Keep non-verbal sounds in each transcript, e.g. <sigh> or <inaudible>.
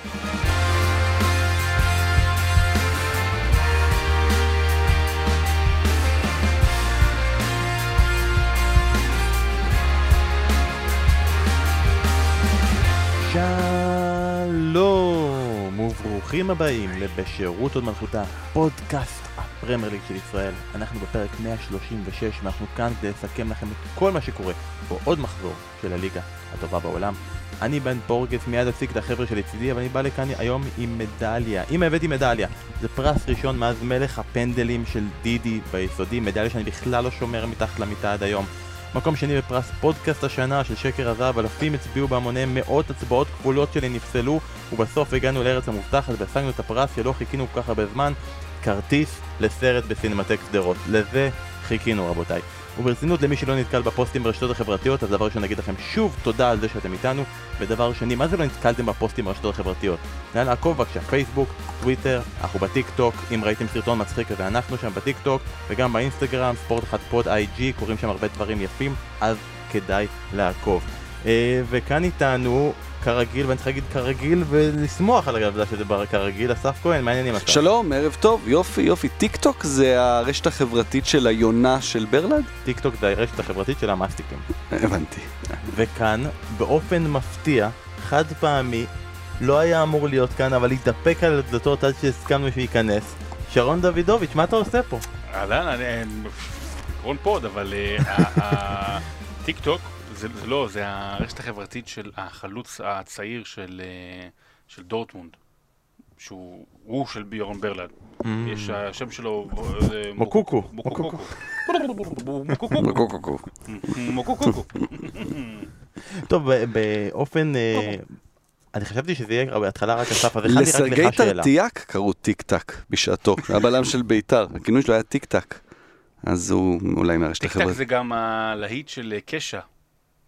שלום וברוכים הבאים לבשירות עוד מלכותה, פודקאסט הפרמייר ליג של ישראל. אנחנו בפרק 136 ואנחנו כאן כדי לסכם לכם את כל מה שקורה בעוד מחזור של הליגה הטובה בעולם. אני בן בורגס, מיד אציג את החבר'ה שלצידי, אבל אני בא לכאן היום עם מדליה. אם הבאתי מדליה, זה פרס ראשון מאז מלך הפנדלים של דידי ביסודי, מדליה שאני בכלל לא שומר מתחת למיטה עד היום. מקום שני בפרס פודקאסט השנה של שקר הזהב, אלפים הצביעו בהמוניהם, מאות הצבעות כפולות שלי נפסלו, ובסוף הגענו לארץ המובטחת והשגנו את הפרס שלא חיכינו כל כך הרבה זמן, כרטיס לסרט בסינמטק שדרות. לזה חיכינו רבותיי. וברצינות למי שלא נתקל בפוסטים ברשתות החברתיות, אז דבר ראשון נגיד לכם שוב תודה על זה שאתם איתנו, ודבר שני, מה זה לא נתקלתם בפוסטים ברשתות החברתיות? נא לעקוב בבקשה, פייסבוק, טוויטר, אנחנו בטיק טוק, אם ראיתם סרטון מצחיק כזה, אנחנו שם בטיק טוק, וגם באינסטגרם, ספורט אחד פוד IG, קוראים שם הרבה דברים יפים, אז כדאי לעקוב. אה, וכאן איתנו, כרגיל, ואני צריך להגיד כרגיל ולשמוח על העובדה שזה כבר כרגיל, אסף כהן, מה העניינים אסף? שלום, ערב טוב, יופי יופי. טיק טוק זה הרשת החברתית של היונה של ברלד? טיק טוק זה הרשת החברתית של המאסטיקים. הבנתי. וכאן, באופן מפתיע, חד פעמי, לא היה אמור להיות כאן, אבל התדפק על הדלתות עד שהסכמנו שייכנס. שרון דוידוביץ', מה אתה עושה פה? אהלן, אני... רון פוד, אבל אה, הטיק טוק זה זה לא, זה הרשת החברתית של החלוץ הצעיר של אה, של דורטמונד. שהוא הוא של ירון ברלד. יש השם שלו... אה, מוקוקו. מוקוקו. קוקו. מוקוקו. טוב, באופן... אה, אני חשבתי שזה יהיה בהתחלה רק אסף, אז הכנתי רק לסרגי לך שאלה. טרטיאק קראו טיק טק בשעתו, <laughs> הבלם של ביתר, הכינוי שלו היה טיק טק. אז הוא אולי מהרשת טיק טק החברתית. זה גם הלהיט של קשע.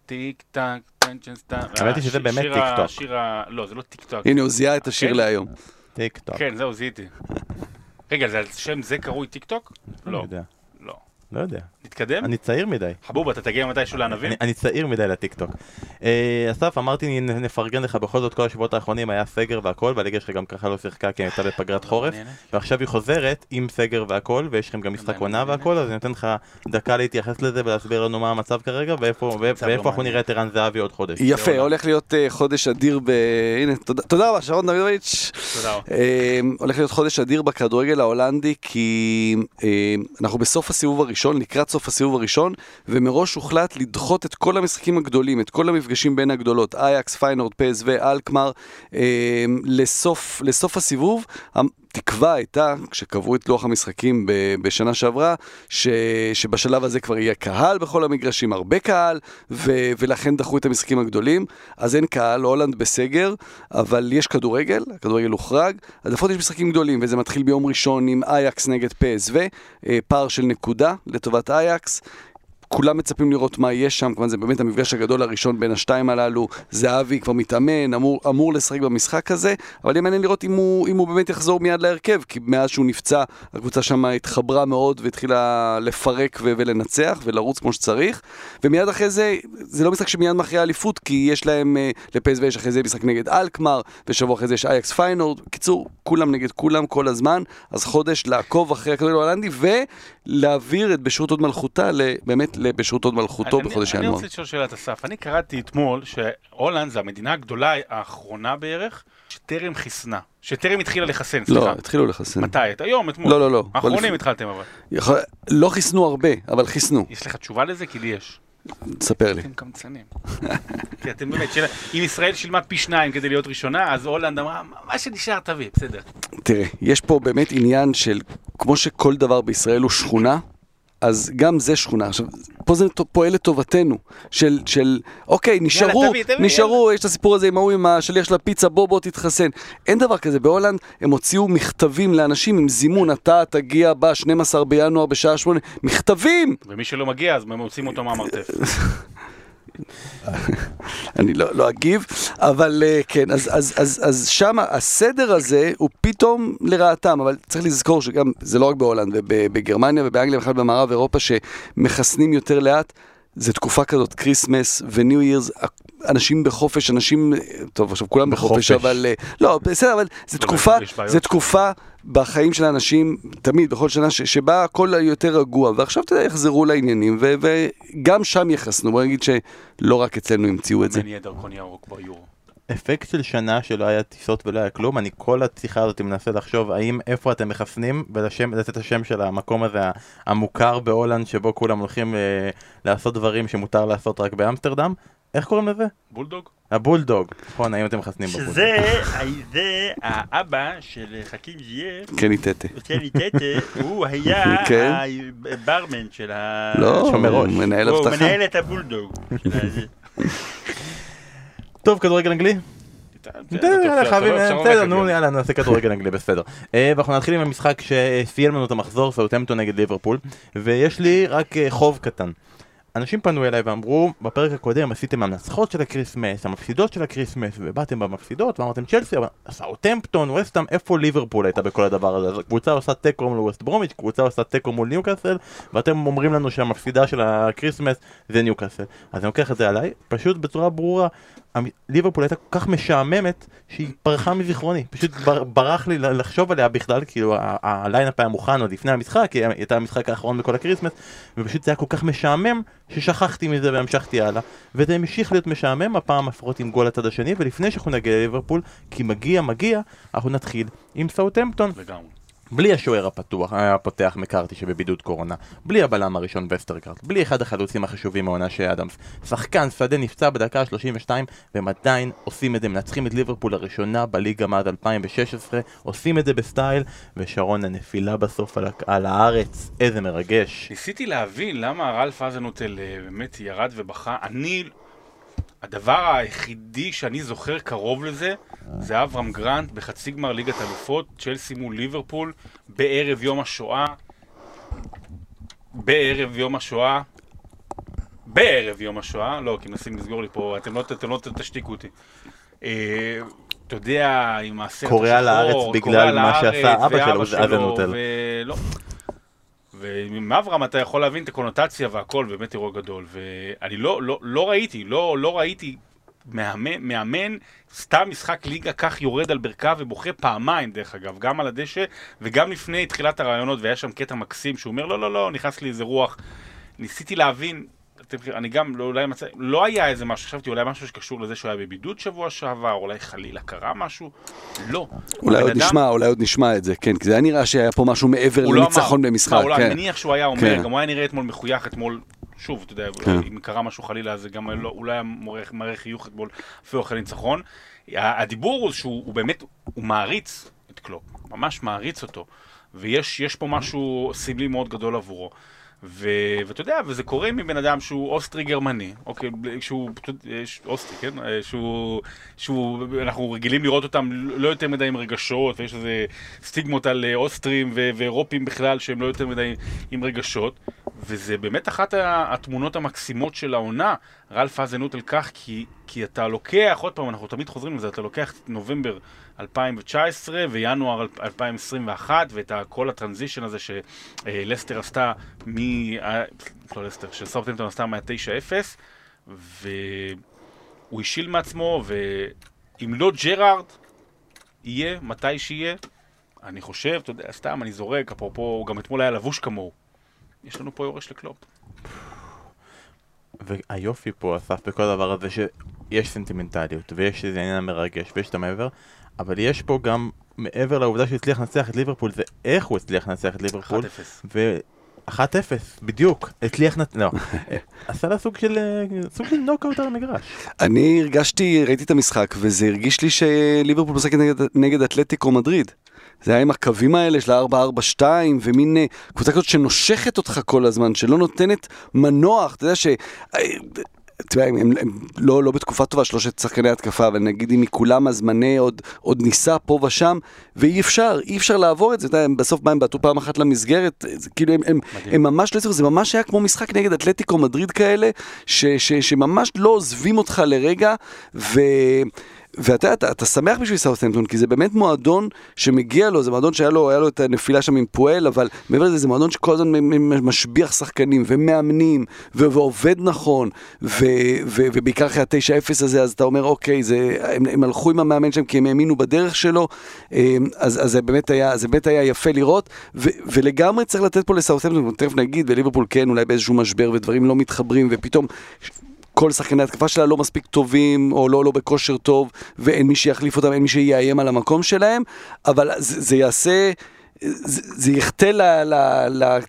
טיק טק, פנצ'נסטה. האמת היא שזה באמת טיק טוק. שיר ה... לא, זה לא טיק טוק. הנה, הוא זיהה את השיר כן? להיום. טיק טוק. כן, זהו, זיהיתי. רגע, זה על שם זה קרוי טיק טוק? לא לא, יודע. לא. לא. נתקדם? אני צעיר מדי. חבוב, אתה תגיע מתישהו לענבים? אני, אני צעיר מדי לטיקטוק. אה, אסף, אמרתי נפרגן לך בכל זאת כל השבועות האחרונים היה סגר והכל, והליגה שלך גם ככה לא שיחקה כי הייתה בפגרת חורף, נהנה. ועכשיו היא חוזרת עם סגר והכל, ויש לכם גם משחק עונה. והכל, אז אני נותן לך דקה להתייחס לזה ולהסביר לנו מה המצב כרגע, ואיפה לא ואיפה אנחנו. נראה את ערן זהבי עוד חודש. יפה. הולך להיות אה, חודש אדיר ב... הנה, תודה- רבה, שרון דוידוביץ'. תודה רבה. אה, הולך להיות חודש אדיר בכדורגל ההולנדי כי אנחנו בסוף הסיבוב הראשון, לקראת סוף הסיבוב הראשון, ומראש הוחלט לדחות את כל המשחקים הגדולים, את כל המפגשים בין הגדולות, אייקס, פיינורד, פס ואלקמר, אה, לסוף, לסוף הסיבוב. התקווה הייתה, כשקבעו את לוח המשחקים בשנה שעברה, ש, שבשלב הזה כבר יהיה קהל בכל המגרשים, הרבה קהל, ו, ולכן דחו את המשחקים הגדולים. אז אין קהל, הולנד בסגר, אבל יש כדורגל, הכדורגל הוחרג, אז לפחות יש משחקים גדולים, וזה מתחיל ביום ראשון עם אייקס נגד פסו, אה, פער של נקודה לטובת אייקס. כולם מצפים לראות מה יש שם, כמובן זה באמת המפגש הגדול הראשון בין השתיים הללו, זהבי כבר מתאמן, אמור, אמור לשחק במשחק הזה, אבל יהיה מעניין לראות אם הוא, אם הוא באמת יחזור מיד להרכב, כי מאז שהוא נפצע, הקבוצה שם התחברה מאוד והתחילה לפרק ו- ולנצח ולרוץ כמו שצריך, ומיד אחרי זה, זה לא משחק שמיד מכריע אליפות, כי יש להם, אה, לפסו יש אחרי זה משחק נגד אלקמר, ושבוע אחרי זה יש אייקס פיינורד, בקיצור, כולם נגד כולם כל הזמן, אז חודש לעקוב אחרי הכדורגל ההולנדי ולהעביר את בשירות הוד מלכותה, באמת בשירות הוד מלכותו אני- בחודש אני ינואר. רוצה לשאול שאלת אסף. אני קראתי אתמול שהולנד זה המדינה הגדולה האחרונה בערך שטרם חיסנה. שטרם התחילה לחסן, לא, סליחה. התחילו לחסן. מתי? היום, אתמול. לא, לא, לא. האחרונים התחלתם אבל. יכול- לא חיסנו הרבה, אבל חיסנו. יש לך תשובה לזה? כי לי יש. תספר לי. אתם קמצנים. כי אתם באמת, אם ישראל שילמה פי שניים כדי להיות ראשונה, אז הולנד אמרה, מה שנשאר תביא, בסדר. תראה, יש פה באמת עניין של, כמו שכל דבר בישראל הוא שכונה, אז גם זה שכונה. עכשיו, פה זה פועל לטובתנו, של, של אוקיי, נשארו, תביא, תביא, נשארו, יש את הסיפור הזה עם ההוא עם השליח של הפיצה, בוא בוא תתחסן. אין דבר כזה, בהולנד הם הוציאו מכתבים לאנשים עם זימון, אתה תגיע ב-12 בינואר בשעה 8, מכתבים! ומי שלא מגיע, אז מוצאים אותו מהמרתף. <laughs> אני לא, לא אגיב, אבל אה, כן, אז, אז, אז, אז שם הסדר הזה הוא פתאום לרעתם, אבל צריך לזכור שגם, זה לא רק בהולנד, ובגרמניה ובאנגליה, בכלל במערב אירופה, שמחסנים יותר לאט, זה תקופה כזאת, כריסמס ו New Year's, אנשים בחופש, אנשים, טוב עכשיו כולם בחופש, בחופש. אבל אה, לא, בסדר, אבל זו לא, תקופה. זו תקופה בחיים של האנשים, תמיד, בכל שנה, ש- שבה הכל יותר רגוע, ועכשיו אתה יודע, יחזרו לעניינים, ו- וגם שם יחסנו, בוא נגיד שלא רק אצלנו המציאו את זה. יהיה דרכון ירוק ביורו. אפקט של שנה שלא היה טיסות ולא היה כלום, אני כל השיחה הזאת מנסה לחשוב האם איפה אתם מחסנים ולשם, לתת את השם של המקום הזה המוכר בהולנד שבו כולם הולכים אה, לעשות דברים שמותר לעשות רק באמסטרדם, איך קוראים לזה? בולדוג? הבולדוג, נכון, האם אתם מחסנים בבולדוג? שזה זה האבא של חכים זייף, כן, איתתה. יוצא טטה, הוא היה <laughs> כן. הברמן של ה... לא, שומר ראש. מנהל הוא אבטחה. מנהל את הבולדוג. <laughs> טוב, כדורגל אנגלי? לא בסדר, נו. יאללה נעשה כדורגל אנגלי בסדר. אה, ואנחנו נתחיל עם המשחק שסיים לנו את המחזור, סאוטמפטון נגד ליברפול, ויש לי רק אה, חוב קטן. אנשים פנו אליי ואמרו, בפרק הקודם עשיתם המנצחות של הקריסמס, המפסידות של הקריסמס, ובאתם במפסידות, ואמרתם צ'לסי, אבל סאוטמפטון, ווסטהאם, איפה ליברפול הייתה בכל הדבר הזה? אז הקבוצה עושה תיקו מול ווסט ברומיץ', קבוצה עושה תיקו מול ניוקאסל, ואתם אומרים לנו שהמפסידה של הקריסמס זה ניוקאסל. אז אני לוקח את זה עליי, פשוט בצורה ברורה, ליברפול הייתה כל כך משעממת שהיא פרחה מזיכרוני, פשוט בר, ברח לי לחשוב עליה בכלל, כאילו ה lineup היה מוכן עוד לפני המשחק, היא הייתה המשחק האחרון בכל הקריסמס, ופשוט זה היה כל כך משעמם ששכחתי מזה והמשכתי הלאה, וזה המשיך להיות משעמם, הפעם לפחות עם גול לצד השני, ולפני שאנחנו נגיע לליברפול, כי מגיע מגיע, אנחנו נתחיל עם סאות'המפטון, לגמרי. בלי השוער הפתוח, הפותח מקארתי שבבידוד קורונה, בלי הבלם הראשון וסטרגארד, בלי אחד החלוצים החשובים מהעונה של אדמס, שחקן שדה נפצע בדקה ה-32 והם עדיין עושים את זה, מנצחים את ליברפול לראשונה בליגה מאז 2016, עושים את זה בסטייל, ושרון הנפילה בסוף על, על הארץ, איזה מרגש. ניסיתי להבין למה ראלף הזנהוטל אה, באמת ירד ובכה. אני, הדבר היחידי שאני זוכר קרוב לזה, זה אברהם גרנט בחצי גמר ליגת אלופות, צ'לסי מול ליברפול, בערב יום השואה. בערב יום השואה. בערב יום השואה, לא, כי מנסים לסגור לי פה, אתם לא, אתם לא תשתיקו אותי. אה, אתה יודע, עם הסרט השחור, קורע לארץ בגלל מה שעשה אבא שלו, ואבא זה אזנוטל. ולא. ועם אברהם אתה יכול להבין את הקונוטציה והכל, באמת אירוע גדול. ואני לא, לא, לא ראיתי, לא, לא ראיתי מאמן, מאמן, סתם משחק ליגה כך יורד על ברכיו ובוכה פעמיים דרך אגב, גם על הדשא וגם לפני תחילת הרעיונות, והיה שם קטע מקסים שהוא אומר לא, לא, לא, נכנס לי איזה רוח. ניסיתי להבין, אני גם לא, אולי מצא, לא היה איזה משהו, חשבתי אולי משהו שקשור לזה שהוא היה בבידוד שבוע שעבר, אולי חלילה קרה משהו, לא. אולי עוד אדם- נשמע, אולי עוד נשמע את זה, כן, כי זה היה נראה שהיה פה משהו מעבר לא לניצחון אמר. במשחק, מה, אולי כן. אני מניח שהוא היה אומר, כן. גם הוא היה נראה אתמול מחוייך אתמול, שוב, אתה יודע, כן. אם קרה משהו חלילה, זה גם לא, אולי היה מראה- חיוך אתמול, אפילו אחרי ניצחון. הדיבור הוא שהוא הוא באמת, הוא מעריץ את קלופ, ממש מעריץ אותו, ויש יש פה משהו סמלי מאוד גדול עבורו. ו- ואתה יודע, וזה קורה מבן אדם שהוא אוסטרי גרמני, אוקיי, שהוא יש- אוסטרי, כן? אה, שהוא, שהוא, אנחנו רגילים לראות אותם לא יותר מדי עם רגשות, ויש איזה סטיגמות על אה, אוסטרים ו- ואירופים בכלל שהם לא יותר מדי עם רגשות, וזה באמת אחת התמונות המקסימות של העונה, רלף אזנות על כך, כי, כי אתה לוקח, עוד פעם, אנחנו תמיד חוזרים לזה, אתה לוקח את נובמבר 2019 וינואר 2021 ואת כל הטרנזישן הזה שלסטר עשתה מ... אה, לא לסטר, שסאוטהמפטון עשתה מה-9-0 והוא השיל מעצמו ואם לא ג'רארד יהיה, מתי שיהיה, אני חושב, אתה יודע, סתם, אני זורק, אפרופו, גם אתמול היה לבוש כמוהו. יש לנו פה יורש לקלופ. והיופי פה, אסף, בכל הדבר הזה, שיש סנטימנטליות, ויש איזה עניין מרגש, ויש את המעבר, אבל יש פה גם, מעבר לעובדה שהוא הצליח לנצח את ליברפול, זה איך הוא הצליח לנצח את 1-0. ליברפול, ו... 1-0, בדיוק, הצליח נצ... לא, <laughs> עשה לה סוג של, אה, סוג של נוקאוט על המגרש. אני הרגשתי, ראיתי את המשחק, וזה הרגיש לי שליברפול נגד, נגד אתלטיקו מדריד. זה היה עם הקווים האלה של ה-4-4-2, ומין אה, קבוצה כזאת שנושכת אותך כל הזמן, שלא נותנת מנוח, אתה יודע ש... אה, אתה יודע, הם, הם, הם לא, לא בתקופה טובה, שלושת שחקני התקפה, אבל נגיד אם מכולם הזמני עוד, עוד ניסה פה ושם, ואי אפשר, אי אפשר לעבור את זה, אתה יודע, הם בסוף מה, הם בעטו פעם אחת למסגרת, זה, כאילו הם, הם, מדהים. הם ממש לא הצליחו, זה ממש היה כמו משחק נגד אתלטיקו מדריד כאלה, ש, ש, שממש לא עוזבים אותך לרגע, ו... ואתה אתה, אתה שמח בשביל סאות'המפטון, כי זה באמת מועדון שמגיע לו, זה מועדון שהיה לו, היה לו את הנפילה שם עם פועל, אבל מעבר לזה, זה מועדון שכל הזמן משביח שחקנים ומאמנים, ועובד נכון, ו- ו- ובעיקר אחרי ה-9-0 הזה, אז אתה אומר, אוקיי, זה, הם, הם הלכו עם המאמן שלהם כי הם האמינו בדרך שלו, אה, אז, אז זה, באמת היה, זה באמת היה יפה לראות, ו- ולגמרי צריך לתת פה לסאות'המפטון, תכף נגיד, וליברפול כן, אולי באיזשהו משבר ודברים לא מתחברים, ופתאום... כל שחקני התקפה שלה לא מספיק טובים, או לא, לא בכושר טוב, ואין מי שיחליף אותם, אין מי שיאיים על המקום שלהם, אבל זה, זה יעשה, זה, זה יחטא ל- ל-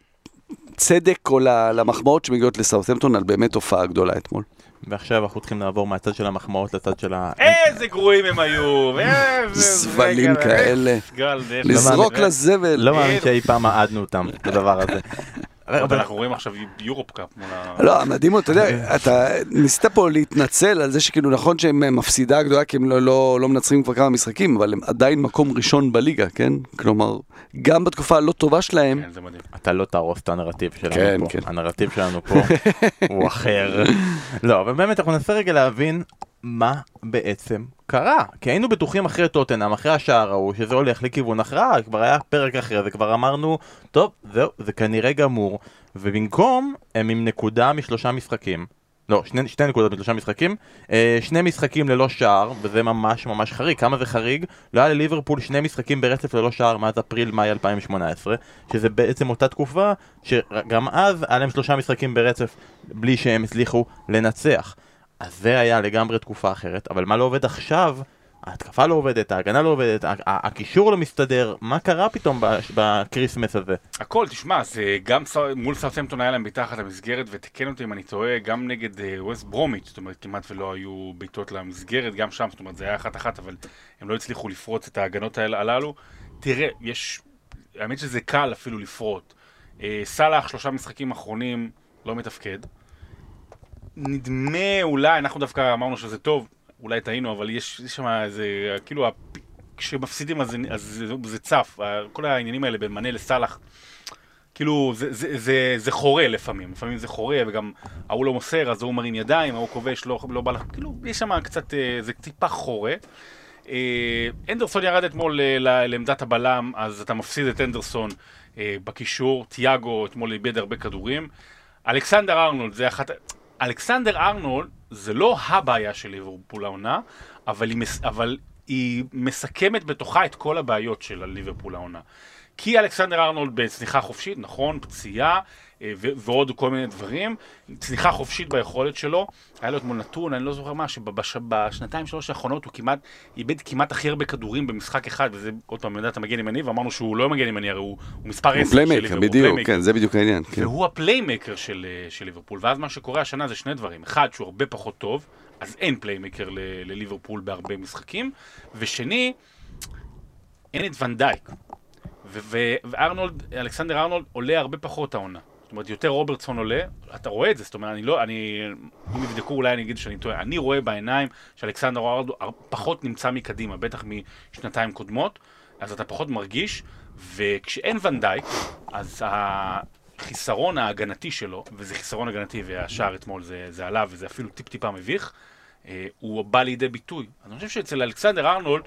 לצדק או ל- למחמאות שמגיעות לסאות'מפטון על באמת הופעה גדולה אתמול. ועכשיו אנחנו צריכים לעבור מהצד של המחמאות לצד של ה... איזה גרועים הם היו! <laughs> זבלים כאלה. לזרוק. לזבל. לא מאמין שאי פעם מעדנו אותם, את הדבר הזה. <laughs> אבל אנחנו רואים עכשיו יורופ קאפ מול ה... לא, המדהים הוא, אתה יודע, אתה ניסית פה להתנצל על זה שכאילו נכון שהם מפסידה גדולה כי הם לא, לא, לא מנצחים כבר כמה משחקים, אבל הם עדיין מקום ראשון בליגה, כן? כלומר, גם בתקופה הלא טובה שלהם, כן, זה מדהים. אתה לא תהרוס את הנרטיב שלנו כן, פה. כן. הנרטיב שלנו פה הוא אחר. <laughs> לא, אבל באמת אנחנו ננסה רגע להבין מה בעצם קרה. כי היינו בטוחים אחרי טוטנאם, אחרי השער ההוא, שזה הולך לכיוון הכרעה, כבר היה פרק אחרי זה, כבר אמרנו, טוב, זהו, זה כנראה גמור. ובמקום, הם עם נקודה משלושה משחקים. לא, שני, שתי נקודות משלושה משחקים, אה, שני משחקים ללא שער, וזה ממש ממש חריג. כמה זה חריג? לא היה לליברפול שני משחקים ברצף ללא שער מאז אפריל-מאי 2018, שזה בעצם אותה תקופה שגם אז היה להם שלושה משחקים ברצף בלי שהם הצליחו לנצח. אז זה היה לגמרי תקופה אחרת, אבל מה לא עובד עכשיו? ההתקפה לא עובדת, ההגנה לא עובדת, הקישור לא מסתדר, מה קרה פתאום בקריסמס הזה? הכל, תשמע, זה גם מול סאות'המפטון היה להם מתחת למסגרת, ותקן אותי אם אני טועה, גם נגד ווסט ברומיץ', זאת אומרת, כמעט ולא היו בעיטות למסגרת, גם שם, זאת אומרת, זה היה אחת-אחת, אבל הם לא הצליחו לפרוץ את ההגנות הללו. תראה, יש, האמת שזה קל אפילו לפרוט. אה, סאלח, שלושה משחקים אחרונים, לא מתפקד. נדמה אולי, אנחנו דווקא אמרנו שזה טוב, אולי טעינו, אבל יש שם איזה, כאילו, כשמפסידים אז, אז זה, זה צף, כל העניינים האלה בין מנה לסאלח, כאילו, זה, זה, זה, זה חורה לפעמים, לפעמים זה חורה, וגם ההוא לא מוסר, אז ההוא מרים ידיים, ההוא כובש, לא, לא בא לך, כאילו, יש שם קצת, אה, זה טיפה חורה. אה, אנדרסון ירד אתמול אה, לעמדת הבלם, אז אתה מפסיד את אנדרסון בקישור, תיאגו אתמול איבד הרבה כדורים. אלכסנדר ארנולד זה אחת... אלכסנדר ארנולד זה לא הבעיה של ליברפול העונה, אבל היא, מס... אבל היא מסכמת בתוכה את כל הבעיות של ליברפול העונה. כי אלכסנדר ארנולד בצניחה חופשית, נכון, פציעה ועוד כל מיני דברים, צניחה חופשית ביכולת שלו, היה לו אתמול נתון, אני לא זוכר מה, שבשנתיים שלוש האחרונות הוא כמעט, איבד כמעט הכי הרבה כדורים במשחק אחד, וזה עוד פעם, עמדת המגן ימני, ואמרנו שהוא לא מגן ימני, הרי הוא, הוא מספר 10 הוא של ליברפול, בדיוק, playmaker. כן, זה בדיוק העניין. כן. והוא ה playmaker של, אה, של ליברפול, ואז מה שקורה השנה זה שני דברים, אחד שהוא הרבה פחות טוב, אז אין פליימייקר ל- לליברפול בהרבה משחקים, ושני, אין את ונדייק, ו- ו- וארנולד, אלכסנדר ארנולד עולה הרבה פחות העונה. זאת אומרת, יותר רוברטסון עולה, אתה רואה את זה, זאת אומרת, אני לא, אני, אם יבדקו אולי אני אגיד שאני טועה, אני רואה בעיניים שאלכסנדר ארנולד פחות נמצא מקדימה, בטח משנתיים קודמות, אז אתה פחות מרגיש, וכשאין ונדייק, אז החיסרון ההגנתי שלו, וזה חיסרון הגנתי, והשער אתמול זה, זה עליו, וזה אפילו טיפ-טיפה מביך, אה, הוא בא לידי ביטוי. אז אני חושב שאצל אלכסנדר ארנולד,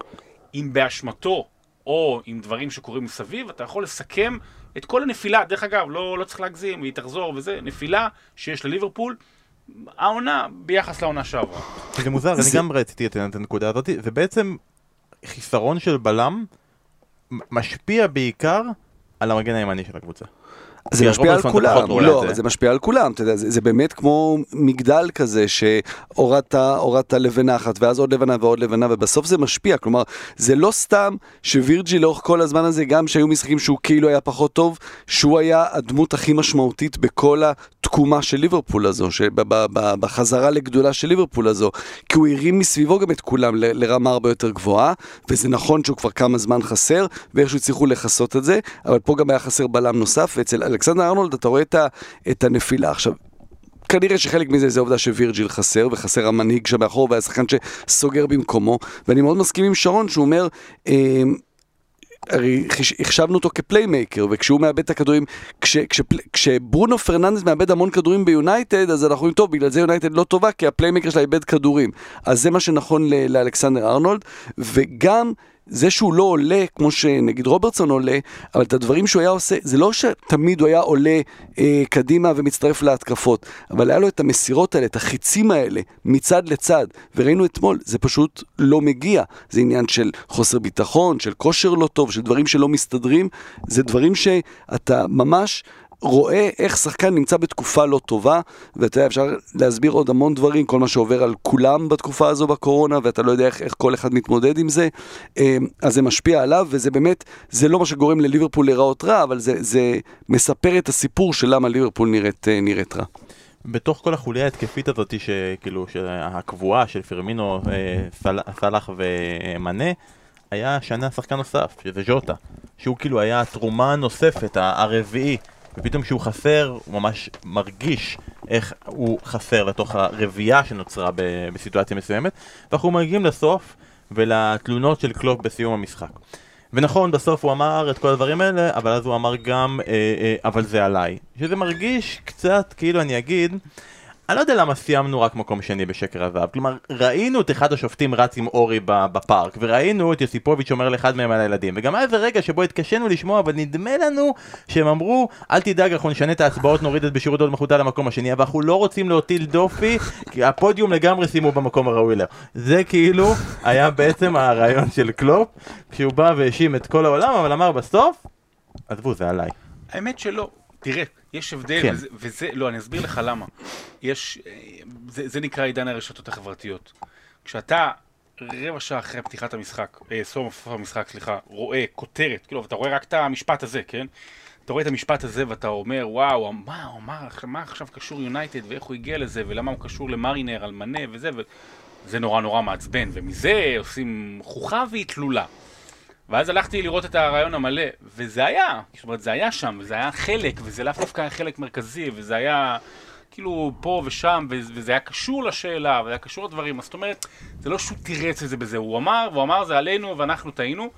אם באשמתו, או עם דברים שקורים מסביב, אתה יכול לסכם את כל הנפילה, דרך אגב, לא, לא צריך להגזים, והיא תחזור וזה, נפילה שיש לליברפול, העונה ביחס לעונה שעברה. זה מוזר, אני גם רציתי לציין את הנקודה הזאת, זה בעצם חיסרון של בלם משפיע בעיקר על המגן הימני של הקבוצה. זה משפיע על כולם, לא, אבל זה משפיע על כולם, אתה יודע, זה, זה באמת כמו מגדל כזה שהורדת הורדת לבנה אחת ואז עוד לבנה ועוד לבנה ובסוף זה משפיע, כלומר זה לא סתם שווירג'י לאורך כל הזמן הזה, גם שהיו משחקים שהוא כאילו היה פחות טוב, שהוא היה הדמות הכי משמעותית בכל התקומה של ליברפול הזו, בחזרה לגדולה של ליברפול הזו, כי הוא הרים מסביבו גם את כולם לרמה הרבה יותר גבוהה, וזה נכון שהוא כבר כמה זמן חסר, ואיכשהו הצליחו לכסות את זה, אבל פה גם היה חסר בלם נוסף, ואצל אלכסנדר ארנולד אתה רואה את, את הנפילה. עכשיו, כנראה שחלק מזה זה העובדה שווירג'יל חסר, וחסר המנהיג שם מאחור, והשחקן שסוגר במקומו, ואני מאוד מסכים עם שרון שהוא אומר, אמ, הרי החשבנו אותו כפליימייקר, וכשהוא מאבד את הכדורים, כש, כשפל- כשברונו פרננדס מאבד המון כדורים ביונייטד, אז אנחנו אומרים, טוב, בגלל זה יונייטד לא טובה, כי הפליימייקר שלה איבד כדורים. אז זה מה שנכון לאלכסנדר ארנולד, וגם... זה שהוא לא עולה, כמו שנגיד רוברטסון עולה, אבל את הדברים שהוא היה עושה, זה לא שתמיד הוא היה עולה אה, קדימה ומצטרף להתקפות, אבל היה לו את המסירות האלה, את החיצים האלה, מצד לצד, וראינו אתמול, זה פשוט לא מגיע. זה עניין של חוסר ביטחון, של כושר לא טוב, של דברים שלא מסתדרים, זה דברים שאתה ממש... רואה איך שחקן נמצא בתקופה לא טובה, ואתה יודע, אפשר להסביר עוד המון דברים, כל מה שעובר על כולם בתקופה הזו בקורונה, ואתה לא יודע איך, איך כל אחד מתמודד עם זה, אה, אז זה משפיע עליו, וזה באמת, זה לא מה שגורם לליברפול להיראות רע, אבל זה, זה מספר את הסיפור של למה ליברפול נראית, אה, נראית רע. בתוך כל החוליה ההתקפית הזאת, שכאילו, הקבועה של פרמינו, אה, סאלח ומנה, היה שנה שחקן נוסף, שזה ז'וטה, שהוא כאילו היה התרומה הנוספת, הרביעי, ופתאום כשהוא חסר, הוא ממש מרגיש איך הוא חסר לתוך הרביעייה שנוצרה ב- בסיטואציה מסוימת, ואנחנו מגיעים לסוף ולתלונות של קלופ בסיום המשחק. ונכון, בסוף הוא אמר את כל הדברים האלה, אבל אז הוא אמר גם, אה, אה, אבל זה עליי. שזה מרגיש קצת, כאילו אני אגיד, אני לא יודע למה סיימנו רק מקום שני בשקר הזהב. כלומר, ראינו את אחד השופטים רץ עם אורי בפארק, וראינו את יוסיפוביץ' אומר לאחד מהם על הילדים, וגם היה איזה רגע שבו התקשינו לשמוע, אבל נדמה לנו שהם אמרו, אל תדאג, אנחנו נשנה את ההצבעות, נוריד את בשירות עוד מחותה למקום השני, אבל אנחנו לא רוצים להטיל דופי, כי הפודיום לגמרי סיימו במקום הראוי לו. זה כאילו היה בעצם הרעיון של קלופ, כשהוא בא והאשים את כל העולם, אבל אמר בסוף, עזבו, זה עליי. האמת שלא. תראה, יש הבדל, כן. וזה, וזה, לא, אני אסביר לך למה. יש, זה, זה נקרא עידן הרשתות החברתיות. כשאתה רבע שעה אחרי פתיחת המשחק, אה, סוף המשחק, סליחה, רואה כותרת, כאילו, ואתה רואה רק את המשפט הזה, כן? אתה רואה את המשפט הזה ואתה אומר, וואו, מה, אמר, מה עכשיו קשור יונייטד ואיך הוא הגיע לזה ולמה הוא קשור למרינר על מנה וזה, וזה נורא נורא מעצבן, ומזה עושים חוכה והיא תלולה. ואז הלכתי לראות את הרעיון המלא, וזה היה, זאת אומרת, זה היה שם, וזה היה חלק, וזה לאו דווקא היה חלק מרכזי, וזה היה כאילו פה ושם, וזה היה קשור לשאלה, וזה היה קשור לדברים, אז זאת אומרת, זה לא שהוא תירץ את זה בזה, הוא אמר, והוא אמר, זה עלינו, ואנחנו טעינו.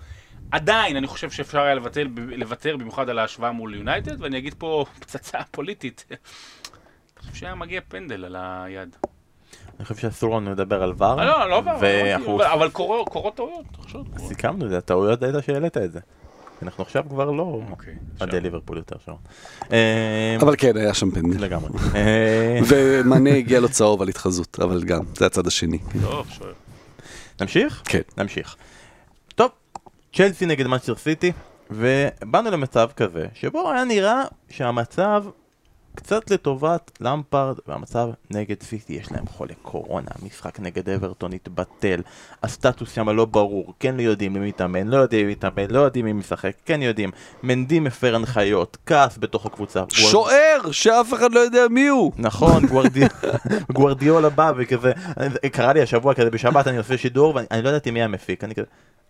עדיין, אני חושב שאפשר היה לוותר, לוותר במיוחד על ההשוואה מול יונייטד, ואני אגיד פה פצצה פוליטית. אני חושב שהיה מגיע פנדל על היד. אני חושב שאסור לנו לדבר על ור. אה, לא, לא עבר, ואנחנו אבל- אבל קורו- קורות טעויות. סיכמנו את זה, הטעויות היית שהעלית את זה. אנחנו עכשיו כבר לא עכשיו. ליברפול יותר שם. אה, אבל כן, היה שם פנדל. לגמרי. <laughs> אה, ומנה הגיע לו צהוב על התחזות, אבל גם, זה הצד השני. טוב, שוער. נמשיך? כן. נמשיך. טוב, צ'לסי נגד מנצ'ר סיטי, ובאנו למצב כזה, שבו היה נראה שהמצב קצת לטובת למפרד, והמצב נגד סיטי, יש להם חולה קורונה, המשחק נגד אברטון התבטל, הסטטוס שם לא ברור, כן לא יודעים מי מתאמן, לא יודעים מי מתאמן, לא יודעים מי משחק, כן יודעים, מנדי מפר הנחיות, כעס בתוך הקבוצה. שוער, שאף אחד לא יודע מי הוא. נכון, <laughs> גוורדי... גוורדיולה בא וכזה, קרה לי השבוע כזה בשבת אני עושה שידור ואני לא ידעתי מי המפיק, אני כזה,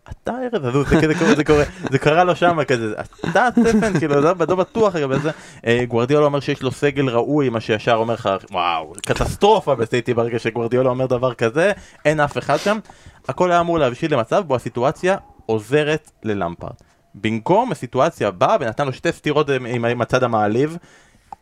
אתה ארז, אז זה כזה קורה, זה קורה, זה קרה לו שם כזה, אתה סטפן, כאילו, לא לא בטוח לגבי זה, אה, גוורדיולה אומר שיש לו סגל ראוי, מה שישר אומר לך, וואו, קטסטרופה בסיטי ברגע שגוורדיולה אומר דבר כזה, אין אף אחד שם, הכל היה אמור להבשיל למצב בו הסיטואציה עוזרת ללמפרד. במקום הסיטואציה באה ונתן לו שתי סטירות עם עם הצד המעליב,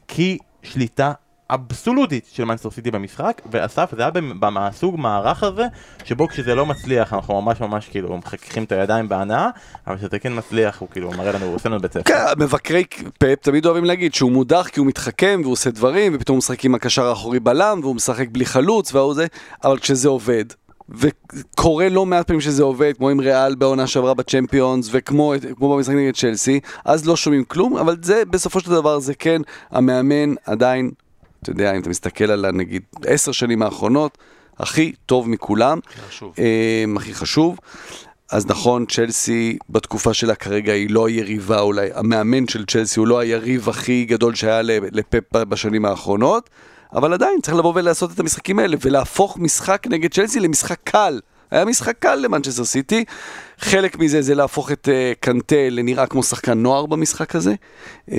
כי שליטה אבסולוטית של מנסטר סיטי במשחק, ואסף זה היה מהסוג מערך הזה, שבו כשזה לא מצליח אנחנו ממש ממש כאילו מחככים את הידיים בהנאה, אבל כשזה כן מצליח הוא כאילו מראה לנו, הוא עושה לנו בית ספר. כן, מבקרי פאפ תמיד אוהבים להגיד שהוא מודח כי הוא מתחכם והוא עושה דברים, ופתאום הוא משחק עם הקשר האחורי בלם, והוא משחק בלי חלוץ והוא זה, אבל כשזה עובד, וקורה לא מעט פעמים שזה עובד, כמו עם ריאל בעונה שעברה בצ'מפיונס, וכמו כמו במשחק נגד צ'לסי, אז לא שומעים כלום, אבל זה בסופו של דבר זה כן, המאמן עדיין, אתה יודע, אם אתה מסתכל על הנגיד עשר שנים האחרונות, הכי טוב מכולם. חשוב. אה, הכי חשוב. אז נכון, צ'לסי בתקופה שלה כרגע היא לא היריבה אולי, המאמן של צ'לסי הוא לא היריב הכי גדול שהיה לפפ בשנים האחרונות, אבל עדיין צריך לבוא ולעשות את המשחקים האלה ולהפוך משחק נגד צ'לסי למשחק קל. היה משחק קל למנצ'סטר סיטי, חלק מזה זה להפוך את uh, קנטה לנראה כמו שחקן נוער במשחק הזה. Uh,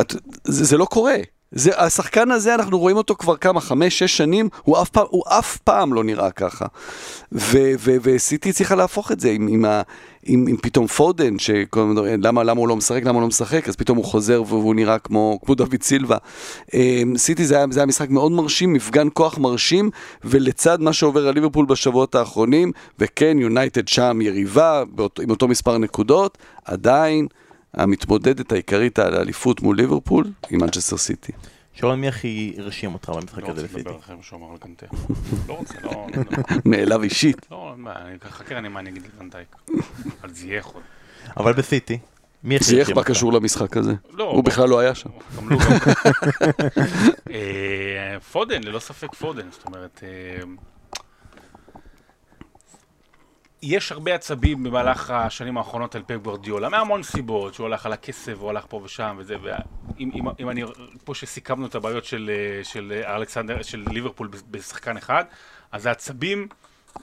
את, זה, זה לא קורה. זה, השחקן הזה, אנחנו רואים אותו כבר כמה, חמש, שש שנים, הוא אף פעם, הוא אף פעם לא נראה ככה. וסיטי צריכה להפוך את זה עם, עם, ה- עם, עם פתאום פודן, שלמה למה הוא לא משחק, למה הוא לא משחק, אז פתאום הוא חוזר והוא נראה כמו, כמו דוד סילבה. אמ, סיטי זה היה, זה היה משחק מאוד מרשים, מפגן כוח מרשים, ולצד מה שעובר על ליברפול בשבועות האחרונים, וכן, יונייטד שם יריבה, באות, עם אותו מספר נקודות, עדיין המתמודדת העיקרית על האליפות מול ליברפול היא מנצ'סטר סיטי. שרון, מי הכי הרשים אותך במשחק לא הזה רוצה לסיטי? לדבר אחרי מה שהוא אמר על קנטה. לא רוצה, לא... לא- מאליו אישית. לא, מה, אני חכה, אני מה אני אגיד לוונדייק. על זייח עוד. אבל בסיטי, מי הכי זייח הרשים מה אותך? קשור למשחק הזה? לא, הוא בכלל לא היה שם. לא. <laughs> אה, פודן, ללא ספק פודן, זאת אומרת... יש הרבה עצבים במהלך השנים האחרונות על פפ גוורדיולה, מהמון סיבות, שהוא הלך על הכסף, הוא הלך פה ושם וזה, ואם אם, אם אני, פה שסיכמנו את הבעיות של, של אלכסנדר, של ליברפול בשחקן אחד, אז העצבים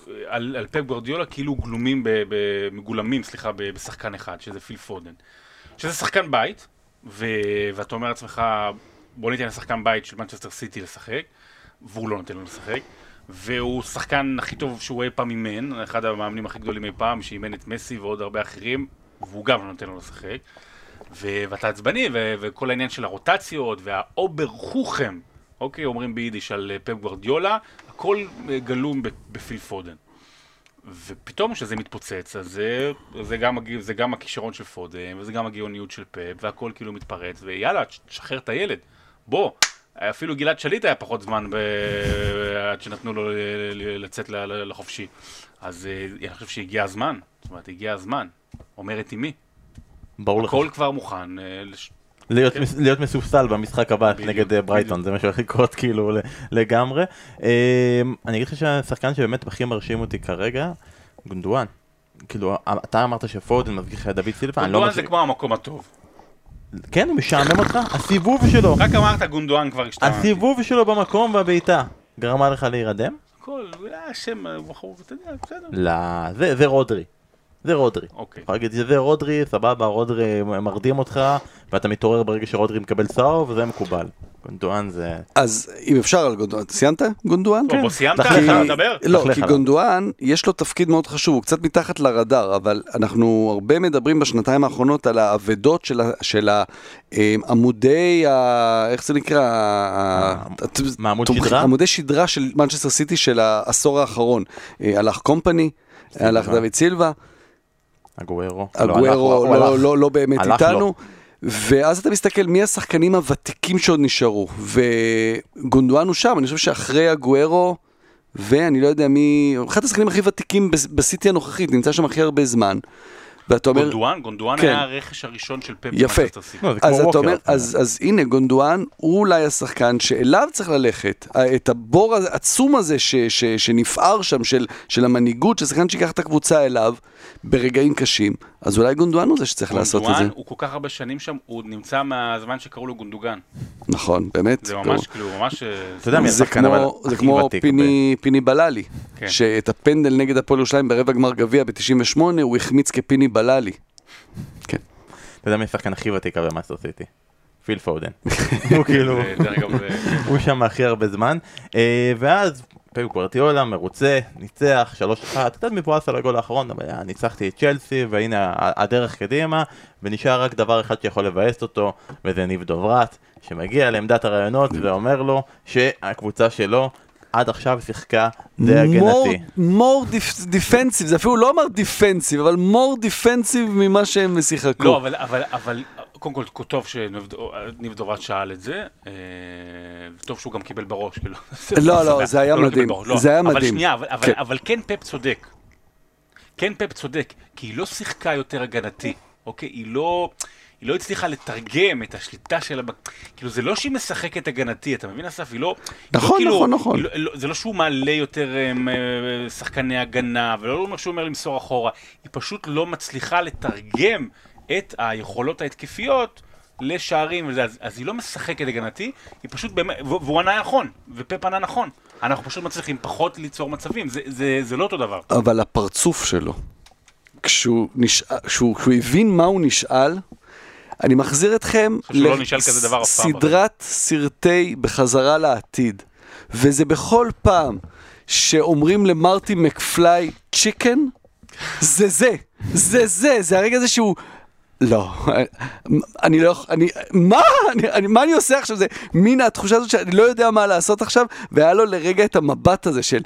אה, על, על פפ גוורדיולה כאילו גלומים, ב, ב, מגולמים, סליחה, ב- בשחקן אחד, שזה פיל פודן. שזה שחקן בית, ו, ואתה אומר לעצמך, בוא ניתן לשחקן בית של מנצ'סטר סיטי לשחק, והוא לא נותן לו לשחק. והוא שחקן הכי טוב שהוא אי פעם אימן, אחד המאמנים הכי גדולים אי פעם, שאימן את מסי ועוד הרבה אחרים, והוא גם לא נותן לו לשחק. ו- ואתה עצבני, ו- וכל העניין של הרוטציות, וה over חוכם, אוקיי, אומרים ביידיש על אה, פפ גוורדיולה, הכל אה, גלום בפיל פודן. ופתאום כשזה מתפוצץ, אז זה, זה, גם, זה גם הכישרון של פודן, וזה גם הגאוניות של פפ, והכל כאילו מתפרץ, ויאללה, תשחרר את הילד. בוא, אפילו גלעד שליט היה פחות זמן ב... עד שנתנו לו לצאת לחופשי. אז אה, אני חושב שהגיע הזמן, זאת אומרת, הגיע הזמן. אומרת אמי. ברור לך. הכל כבר מוכן. אה, להיות, כן. מס- להיות מסופסל במשחק הבא בדיוק, נגד אה, ברייטון, בדיוק. זה מה שהולך לקרות כאילו לגמרי. אה, אני אגיד לך שהשחקן שבאמת הכי מרשים אותי כרגע, גונדואן. כאילו, אתה אמרת שפורדן מזכיר לך את דוד סילבה, אני לא גונדואן זה מזכיר... כמו המקום הטוב. כן, הוא משעמם אותך? הסיבוב שלו, רק אמרת גונדואן כבר השתמשתי. הסיבוב שלו במקום והבעיטה, גרמה לך להירדם? הכל, היה שם אה, בחור, אתה יודע, בסדר. לא, זה רודרי. זה רודרי. אוקיי. יכול להגיד שזה רודרי, סבבה, רודרי מרדים אותך, ואתה מתעורר ברגע שרודרי מקבל צהוב, וזה מקובל. גונדואן זה... אז אם אפשר על גונדואן, סיימת גונדואן? טוב, בוא סיימת? תחלק אפשר עליו. לדבר? לא, כי. גונדואן, יש לו תפקיד מאוד חשוב, הוא קצת מתחת לרדאר, אבל אנחנו הרבה מדברים בשנתיים האחרונות על האבדות של, אה, עמודי, ה- איך זה נקרא? מעמוד שדרה? עמודי שדרה של מנצ'סטר סיטי של העשור האחרון. אה, הלך קומפני, הלך. דוד סילבה, אגוארו. אגוארו הוא לא, הלך. לא, לא באמת איתנו. לו. ואז אתה מסתכל מי השחקנים הוותיקים שעוד נשארו, וגונדואן הוא שם, אני חושב שאחרי אגוארו, ואני לא יודע מי, אחד השחקנים הכי ותיקים בס- בסיטי הנוכחית, נמצא שם הכי הרבה זמן. ואתה אומר, גונדואן? גונדואן כן. היה הרכש הראשון של פפ יפה. לא, זה אז אתה. אומר, אז, אז הנה גונדואן הוא אולי השחקן שאליו צריך ללכת. את הבור העצום הזה ש, ש, שנפער שם של, של המנהיגות, של שחקן שיקח את הקבוצה אליו ברגעים קשים, אז אולי גונדואן הוא זה שצריך לעשות את זה. גונדואן הוא כל כך הרבה שנים שם, הוא נמצא מהזמן שקראו לו גונדוגן. נכון, באמת. זה ממש, כאילו, ממש... אה, אתה יודע מי זה השחקן אבל כמו, זה הכי כמו ותיק פיני, פיני בללי, כן. שאת הפנדל נגד הפועל ירושלים ברבע גמר גביע ב-98 הוא החמיץ כפיני בללי. כן. אתה יודע מי השחקן הכי ותיק במנצ'סטר סיטי? פיל פודן. <laughs> הוא כאילו, הוא שם הכי הרבה זמן. אה, ואז פפ גווארדיולה מרוצה, ניצח 3-1, קצת מבואס על הגול האחרון, אבל אה, ניצחתי את צ'לסי, והנה הדרך קדימה, ונשאר רק דבר אחד שיכול לבאס אותו, וזה ניב דוברת, שמגיע לעמדת הראיונות ואומר לו שהקבוצה שלו עד עכשיו שיחקה די הגנתי. more defensive, זה אפילו לא אמר defensive, אבל more defensive ממה שהם שיחקו. לא, אבל, אבל, אבל, קודם כל, טוב שניב דוברת שאל את זה, אה, טוב שהוא גם קיבל בראש, כאילו. לא, לא, זה היה לא, לא קיבל מדהים. לא. זה היה אבל מדהים. שנייה, אבל, אבל, כן. אבל כן פפ צודק. כן פפ צודק, כי היא לא שיחקה יותר הגנתי, אוקיי? היא לא... היא לא הצליחה לתרגם את השליטה שלה, כאילו זה לא שהיא משחקת הגנתי, אתה מבין אסף? היא לא... היא לא נכון, כאילו- נכון, נכון. היא לא, לא, זה לא שהוא מעלה יותר אמ, אה, שחקני הגנה, ולא אומר שהוא אומר למסור אחורה, היא פשוט לא מצליחה לתרגם את היכולות ההתקפיות לשערים וזה, אז, אז היא לא משחקת הגנתי, היא פשוט באמת, והוא ענה נכון, ופפ ענה נכון. אנחנו פשוט מצליחים פחות ליצור מצבים, זה, זה, זה לא אותו דבר. אבל הפרצוף שלו, כשהוא, נשאל, כשהוא, כשהוא הבין מה הוא נשאל, אני מחזיר אתכם לא לסדרת סרטי בחזרה לעתיד, וזה בכל פעם שאומרים למרטי מקפליי צ'יקן, זה זה, זה זה, זה הרגע הזה שהוא... לא, אני לא יכול, אני, מה? אני, אני, מה אני עושה עכשיו? זה מין התחושה הזאת שאני לא יודע מה לעשות עכשיו, והיה לו לרגע את המבט הזה של...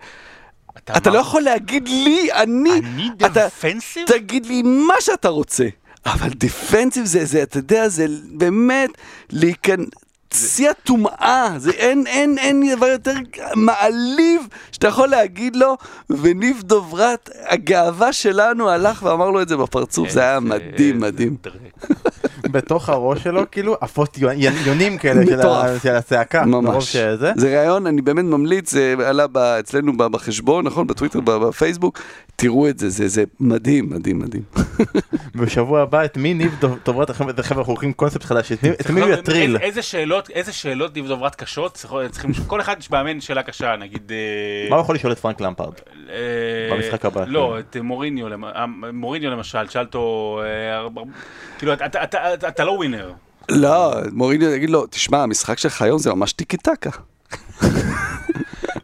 אתה לא יכול להגיד לי, אני... אני אתה- דפנסיב? תגיד לי מה שאתה רוצה. אבל דיפנסיב זה, זה, אתה יודע, זה באמת להיכנס... שיא הטומאה, זה אין, אין, אין דבר יותר מעליב שאתה יכול להגיד לו, וניב דוברת, הגאווה שלנו, הלך ואמר לו את זה בפרצוף, זה היה מדהים, מדהים. <laughs> בתוך הראש שלו, כאילו, עפות יונים כאלה של הצעקה. ממש. זה רעיון, אני באמת ממליץ, זה עלה אצלנו בחשבון, נכון? בטוויטר, בפייסבוק, תראו את זה, זה, זה מדהים, מדהים, מדהים. <laughs> בשבוע הבא, את מי ניב דוב- דוברת חבר'ה, אנחנו הולכים קונספט חדש, את מי הוא יטריל? איזה שאלות, איזה שאלות דיב דוברת קשות, צריכים, כל אחד יש מאמן שאלה קשה, נגיד... אה, מה הוא יכול לשאול את פרנק למפרד? אה, במשחק הבא? לא, את מוריניו, למ- אה, מוריניו למשל, שאל אותו, כאילו, אתה- לא ווינר. לא, מוריניו יגיד לו, תשמע, המשחק שלך היום זה ממש טיקי טקה.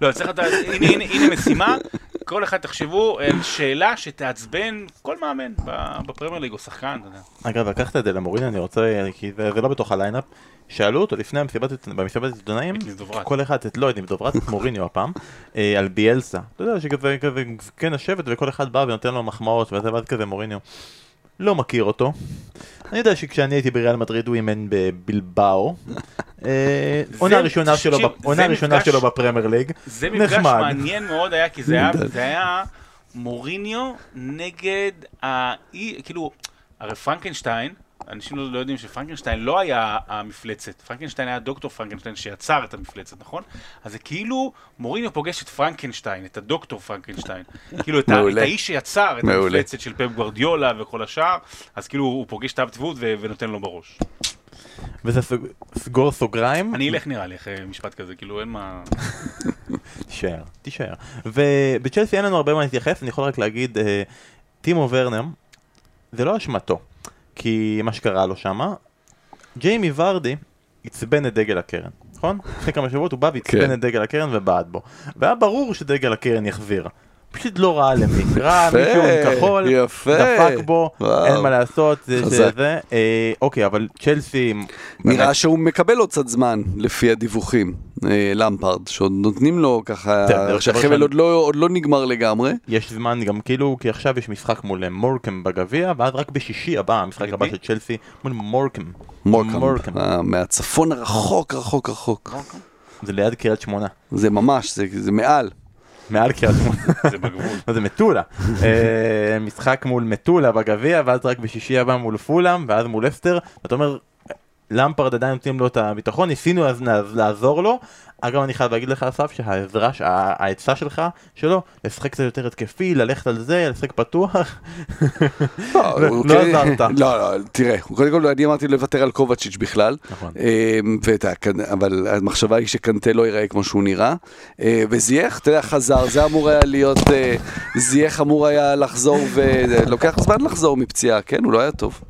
לא, צריך לדעת, הנה, משימה, כל אחד תחשבו על שאלה שתעצבן כל מאמן ב- בפרמייר ליג או שחקן. אגב, לקחת את זה למוריניו, אני רוצה, כי זה לא בתוך ה line-up. שאלו אותו לפני המסיבת במסיבת עיתונאים. כל אחד, את לא ניב דוברת, את מוריניו הפעם, אה, על ביאלסה. אתה יודע שכזה, כזה, כן השבט וכל אחד בא ונותן לו מחמאות וזה, ואז כזה מוריניו. לא מכיר אותו. אני יודע שכשאני הייתי בריאל מדריד הוא אימן בבילבאו. אה, עונה ראשונה שלו בפרמייר ליג. זה מפגש. מעניין מאוד היה, כי זה היה, מוריניו נגד כאילו, הרי פרנקנשטיין, אנשים לא, לא יודעים שפרנקנשטיין לא היה המפלצת, פרנקנשטיין היה דוקטור פרנקנשטיין שיצר את המפלצת, נכון? אז זה כאילו מוריניו פוגש את פרנקנשטיין, את הדוקטור פרנקנשטיין. כאילו את, ה, את. האיש שיצר את מעולה. המפלצת של פפ גוורדיולה וכל השאר, אז כאילו הוא פוגש את האבטיבות ו- ונותן לו בראש. וזה סוג- סגור סוגריים. אני אלך נראה לי אחרי משפט כזה, כאילו אין מה... תישאר, תישאר. ובצ'לסי אין לנו הרבה מה להתייחס, אני יכול רק להגיד, אה, טימו ורנר, זה לא אשמתו, כי מה שקרה לו שמה, ג'יימי ורדי עצבן את דגל הקרן, נכון? <laughs> לפני כמה שבועות הוא בא ועצבן כן. את דגל הקרן ובעט בו. והיה ברור שדגל הקרן יחזיר. פשוט לא ראה למי, ראה מישהו עם כחול, יפה. דפק בו, וואו. אין מה לעשות, זה חזק. שזה, אה, אוקיי, אבל צ'לסי, נראה באמת, שהוא מקבל עוד קצת זמן, לפי הדיווחים, אה, למפרד, שעוד נותנים לו ככה, שהחבל עוד לא- עוד לא נגמר לגמרי. יש זמן גם כאילו, כי עכשיו יש משחק מול אה, מורקם בגביע, ואז רק בשישי הבא, המשחק הבא? של צ'לסי, מול מורקם. מורקאם, אה, מהצפון הרחוק, רחוק, רחוק. זה ליד קריית שמונה. זה ממש, זה- זה מעל. מעל קריית שמונה. זה בגבול. <laughs> זה מטולה. אה, משחק מול מטולה בגביע, ואז רק בשישי הבא מול פולאם, ואז מול אסטר. ואתה אומר, למפרד עדיין נותנים לו את הביטחון, ניסינו אז לעזור לו. אגב, אני חייב להגיד לך, אסף, שהעזרה, שה- העצה שלך, שלו, לשחק קצת יותר התקפי, ללכת על זה, לשחק פתוח. <laughs> לא, לא לא כן- עזרת. לא, לא, תראה, קודם כל אני אמרתי לוותר על קובצ'יץ' בכלל. נכון. ה- אבל המחשבה היא שקנטה לא ייראה כמו שהוא נראה. אה, וזייח, אתה יודע, חזר, זה אמור היה להיות, אה, זייח אמור היה לחזור, ולוקח זמן לחזור מפציעה, כן? הוא לא היה טוב.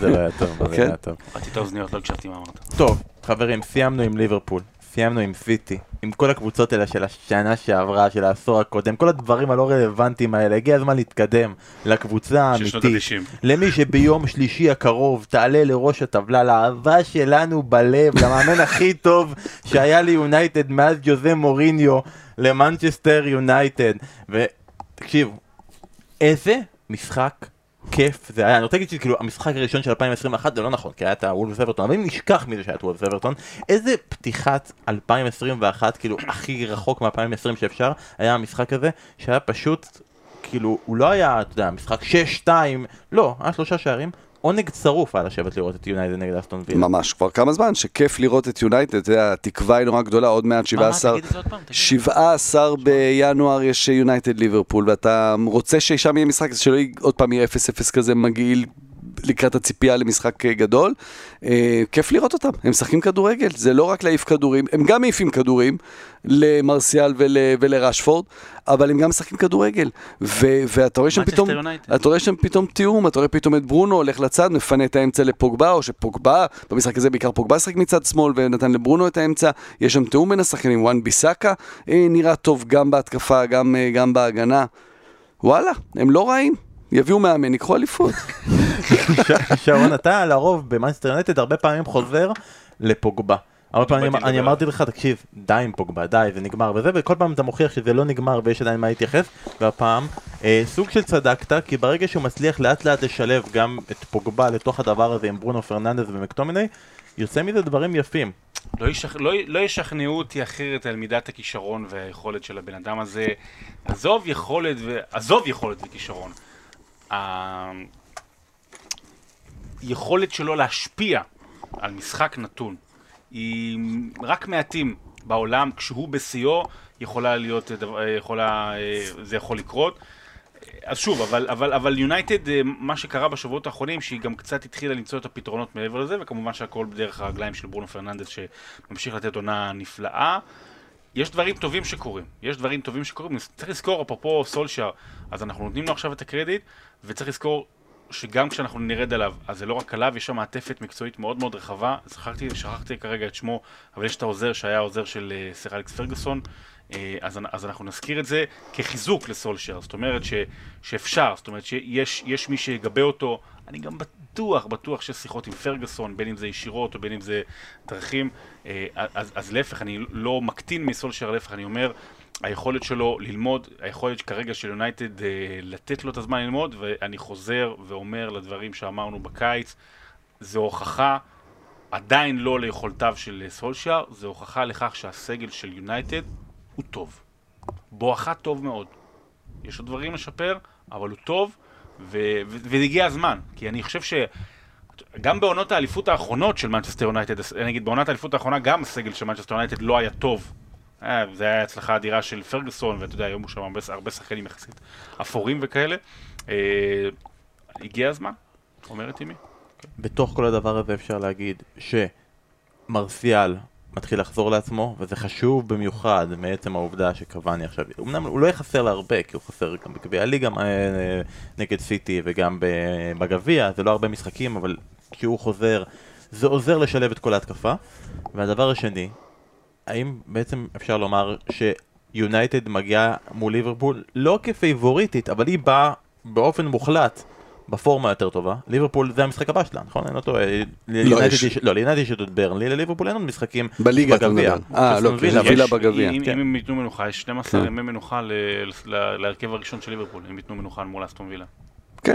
זה לא היה טוב, זה לא כן. היה טוב. קראתי את האוזניות, לא הקשבתי מה אמרת. טוב, חברים, סיימנו עם ליברפול, סיימנו עם סיטי, עם כל הקבוצות האלה של השנה שעברה, של העשור הקודם, כל הדברים הלא רלוונטיים האלה, הגיע הזמן להתקדם לקבוצה של שנות האמיתית. ה-90. למי שביום שלישי הקרוב תעלה לראש הטבלה, לאהבה שלנו בלב, למאמן הכי טוב שהיה ליונייטד מאז ז'וזה מוריניו, למנצ'סטר יונייטד. ותקשיבו, איזה משחק כיף זה היה, אני רוצה להגיד שכאילו המשחק הראשון של 2021 זה לא נכון, כי היה את הוולפס אברטון, אבל אם נשכח מזה שהיה את וולפס אברטון, איזה פתיחת 2021, כאילו הכי רחוק מ-2020 שאפשר, היה המשחק הזה, שהיה פשוט, כאילו, הוא לא היה, אתה יודע, משחק 6-2, לא, היה שלושה שערים, עונג צרוף היה לשבת לראות את יונייטד נגד אסטון וילה. ממש, כבר כמה זמן שכיף לראות את יונייטד, אתה יודע, התקווה היא נורא גדולה, עוד מעט מה, מה, 17, תגיד את זה עוד פעם, תגיד. 17 בינואר יש יונייטד ליברפול, ואתה רוצה ששם יהיה משחק, שלא יהיה עוד פעם יהיה 0-0 כזה מגעיל לקראת הציפייה למשחק אה, גדול. אה, כיף לראות אותם, הם משחקים כדורגל, זה לא רק להעיף כדורים, הם גם מעיפים כדורים למרסיאל ול, ולרשפורד, אבל הם גם משחקים כדורגל. ו, ואתה רואה שם פתאום, אתה רואה שם פתאום תיאום, אתה רואה פתאום את ברונו הולך לצד, מפנה את האמצע לפוגבה, או שפוגבה, במשחק הזה בעיקר פוגבה שחק מצד שמאל ונתן לברונו את האמצע, יש שם תיאום בין השחקנים, וואן ביסאקה אה, נראה טוב גם בהתקפה, גם, אה, גם בהגנה. וואלה, הם לא רעים. יביאו מאמן, ייקחו אליפות. <laughs> שרון, אתה לרוב במאנסטר יונטד הרבה פעמים חוזר לפוגבה. הרבה פעמים אני אמרתי לך, תקשיב, די עם פוגבה, די, זה נגמר וזה, וכל פעם אתה מוכיח שזה לא נגמר ויש עדיין מה להתייחס, והפעם אה, סוג של צדקת, כי ברגע שהוא מצליח לאט לאט לשלב גם את פוגבה לתוך הדבר הזה עם ברונו פרננדס ומקטומיני, יוצא מזה דברים יפים. לא, ישכ... לא, לא ישכנעו אותי אחרת על מידת הכישרון והיכולת של הבן אדם הזה. עזוב יכולת, ו... עזוב יכולת וכישרון. היכולת שלו להשפיע על משחק נתון היא רק מעטים בעולם, כשהוא בשיאו יכולה להיות, יכולה, זה יכול לקרות. אז שוב, אבל יונייטד, מה שקרה בשבועות האחרונים, שהיא גם קצת התחילה למצוא את הפתרונות מעבר לזה, וכמובן שהכל בדרך הרגליים של ברונו פרננדס, שממשיך לתת עונה נפלאה. יש דברים טובים שקורים, יש דברים טובים שקורים, צריך לזכור, אפרופו סולשייר, אז אנחנו נותנים לו עכשיו את הקרדיט, וצריך לזכור שגם כשאנחנו נרד עליו, אז זה לא רק עליו, יש שם מעטפת מקצועית מאוד מאוד רחבה, שכחתי, שכחתי כרגע את שמו, אבל יש את העוזר שהיה העוזר של uh, סר אלכס פרגוסון, uh, אז, אז אנחנו נזכיר את זה כחיזוק לסולשייר, זאת אומרת ש, שאפשר, זאת אומרת שיש מי שיגבה אותו, אני גם בטוח, בטוח שיש שיחות עם פרגוסון, בין אם זה ישירות או בין אם זה דרכים, uh, אז, אז להפך, אני לא מקטין מסולשייר, להפך, אני אומר, היכולת שלו ללמוד, היכולת כרגע של יונייטד אה, לתת לו את הזמן ללמוד, ואני חוזר ואומר לדברים שאמרנו בקיץ, זו הוכחה עדיין לא ליכולתיו של סולשיאר, זו הוכחה לכך שהסגל של יונייטד הוא טוב. בואכה טוב מאוד. יש עוד דברים לשפר, אבל הוא טוב, והגיע הזמן, כי אני חושב ש... גם בעונות האליפות האחרונות של מנצ'סטר יונייטד, אני אגיד בעונת האליפות האחרונה גם הסגל של מנצ'סטר יונייטד לא היה טוב אה, זה היה הצלחה אדירה של פרגוסון, ואתה יודע, היום הוא שם הרבה, הרבה שחקנים יחסית אפורים וכאלה. אה, הגיע הזמן, אומרת אימי. בתוך כל הדבר הזה אפשר להגיד שמרסיאל מתחיל לחזור לעצמו, וזה חשוב במיוחד מעצם העובדה שקוואני עכשיו, אמנם הוא לא יחסר להרבה, כי הוא חסר גם בגביע הליגה אה, נגד סיטי וגם בגביע, זה לא הרבה משחקים, אבל כשהוא חוזר, זה עוזר לשלב את כל ההתקפה. והדבר השני, האם בעצם אפשר לומר שיונייטד מגיעה מול ליברפול לא כפייבוריטית, אבל היא באה באופן מוחלט בפורמה יותר טובה. ליברפול זה המשחק הבא שלה, נכון? אני לא טועה. לא, לא, ליונייטד יש את ברנלי, לליברפול אין עוד משחקים בליגה בגביע. אה, לא, וילה בגביע. אם הם ייתנו מנוחה, יש 12 כן. ימי מנוחה להרכב הראשון של ליברפול, אם ייתנו מנוחה מול אסטון וילה. כן.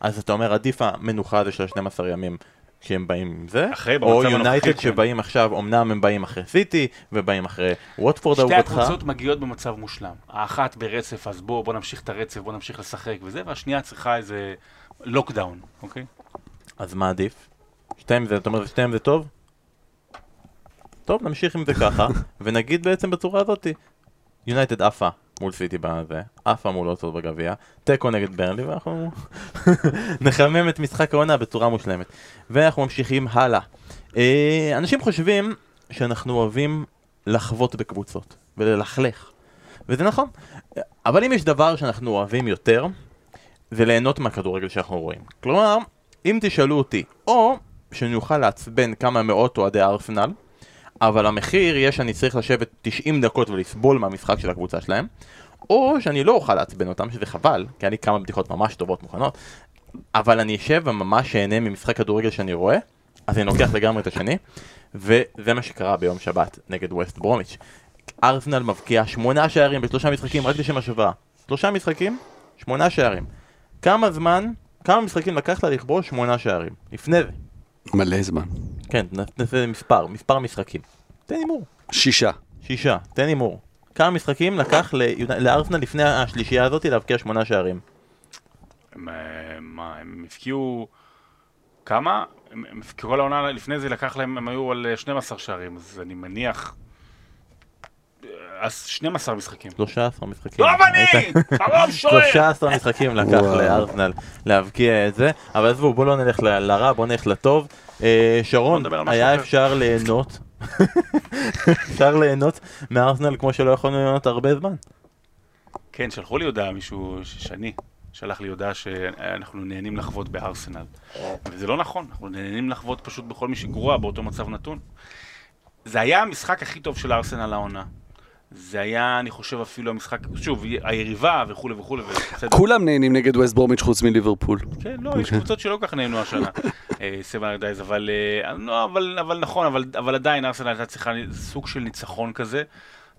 אז אתה אומר עדיף המנוחה הזה של 12 ימים שהם באים עם זה, או יונייטד כן. שבאים עכשיו, אמנם הם באים אחרי סיטי, ובאים אחרי ווטפורד אהובתך. שתי הקבוצות מגיעות במצב מושלם. האחת ברצף, אז בוא, בוא נמשיך את הרצף, בוא נמשיך לשחק וזה, והשנייה צריכה איזה לוקדאון, אוקיי? אז מה עדיף? שתיים זה, אתה אומר שתיים זה טוב? טוב, נמשיך עם זה ככה, <laughs> ונגיד בעצם בצורה הזאתי, יונייטד עפה מול סיטי בזה, עפה מול אוטורד בגביע, תיקו נגד ברנלי, ואנחנו <laughs> נחמם את משחק העונה בצורה מושלמת. ואנחנו ממשיכים הלאה. אה, אנשים חושבים שאנחנו אוהבים לחוות בקבוצות, וללכלך. וזה נכון. אבל אם יש דבר שאנחנו אוהבים יותר, זה ליהנות מהכדורגל שאנחנו רואים. כלומר, אם תשאלו אותי, או שאני אוכל לעצבן כמה מאות אוהדי ארסנל, אבל המחיר יהיה שאני צריך לשבת 90 דקות ולסבול מהמשחק של הקבוצה שלהם, או שאני לא אוכל לעצבן אותם, שזה חבל, כי היה לי כמה בדיחות ממש טובות מוכנות, אבל אני אשב וממש אהנה ממשחק כדורגל שאני רואה, אז אני לוקח לגמרי את השני, וזה מה שקרה ביום שבת נגד ווסט ברומיץ'. ארסנל מבקיע שמונה שערים בשלושה משחקים, רק לשם השוואה. שלושה משחקים, שמונה שערים. כמה זמן, כמה משחקים לקח לה לכבוש שמונה שערים? לפני זה. מלא זמן. כן, נעשה מספר, מספר משחקים. תן הימור. שישה. שישה, תן הימור. כמה משחקים לקח לארסנל לפני השלישייה הזאת להבקיע שמונה שערים? הם, אה, מה, הם הפקיעו... כמה? כל העונה לפני זה לקח להם, הם היו על 12 אה, שערים, אז אני מניח... אז 12 משחקים. 13 משחקים. טוב אני! חרום שוער! 13 משחקים לקח. לארסנל להבקיע את זה, אבל עזבו, בואו לא נלך ל- לרע, בואו נלך לטוב. אה, שרון, היה. אפשר ליהנות, <laughs> אפשר ליהנות מארסנל כמו שלא יכולנו ליהנות הרבה זמן. כן, שלחו לי הודעה מישהו, ש- שאני, שלח לי הודעה שאנחנו נהנים לחוות בארסנל. וזה לא נכון, אנחנו נהנים לחוות פשוט בכל מי שגרוע באותו מצב נתון. זה היה המשחק הכי טוב של ארסנל העונה. זה היה, אני חושב, אפילו המשחק, שוב, היריבה וכולי וכולי. כולם נהנים נגד ווסט ברומיץ' חוץ מליברפול. כן, לא, יש קבוצות שלא כל כך נהנו השנה, <laughs> סבן ארדייז, אבל, אה, לא, אבל, אבל נכון, אבל, אבל עדיין ארסנל הייתה צריכה סוג של ניצחון כזה,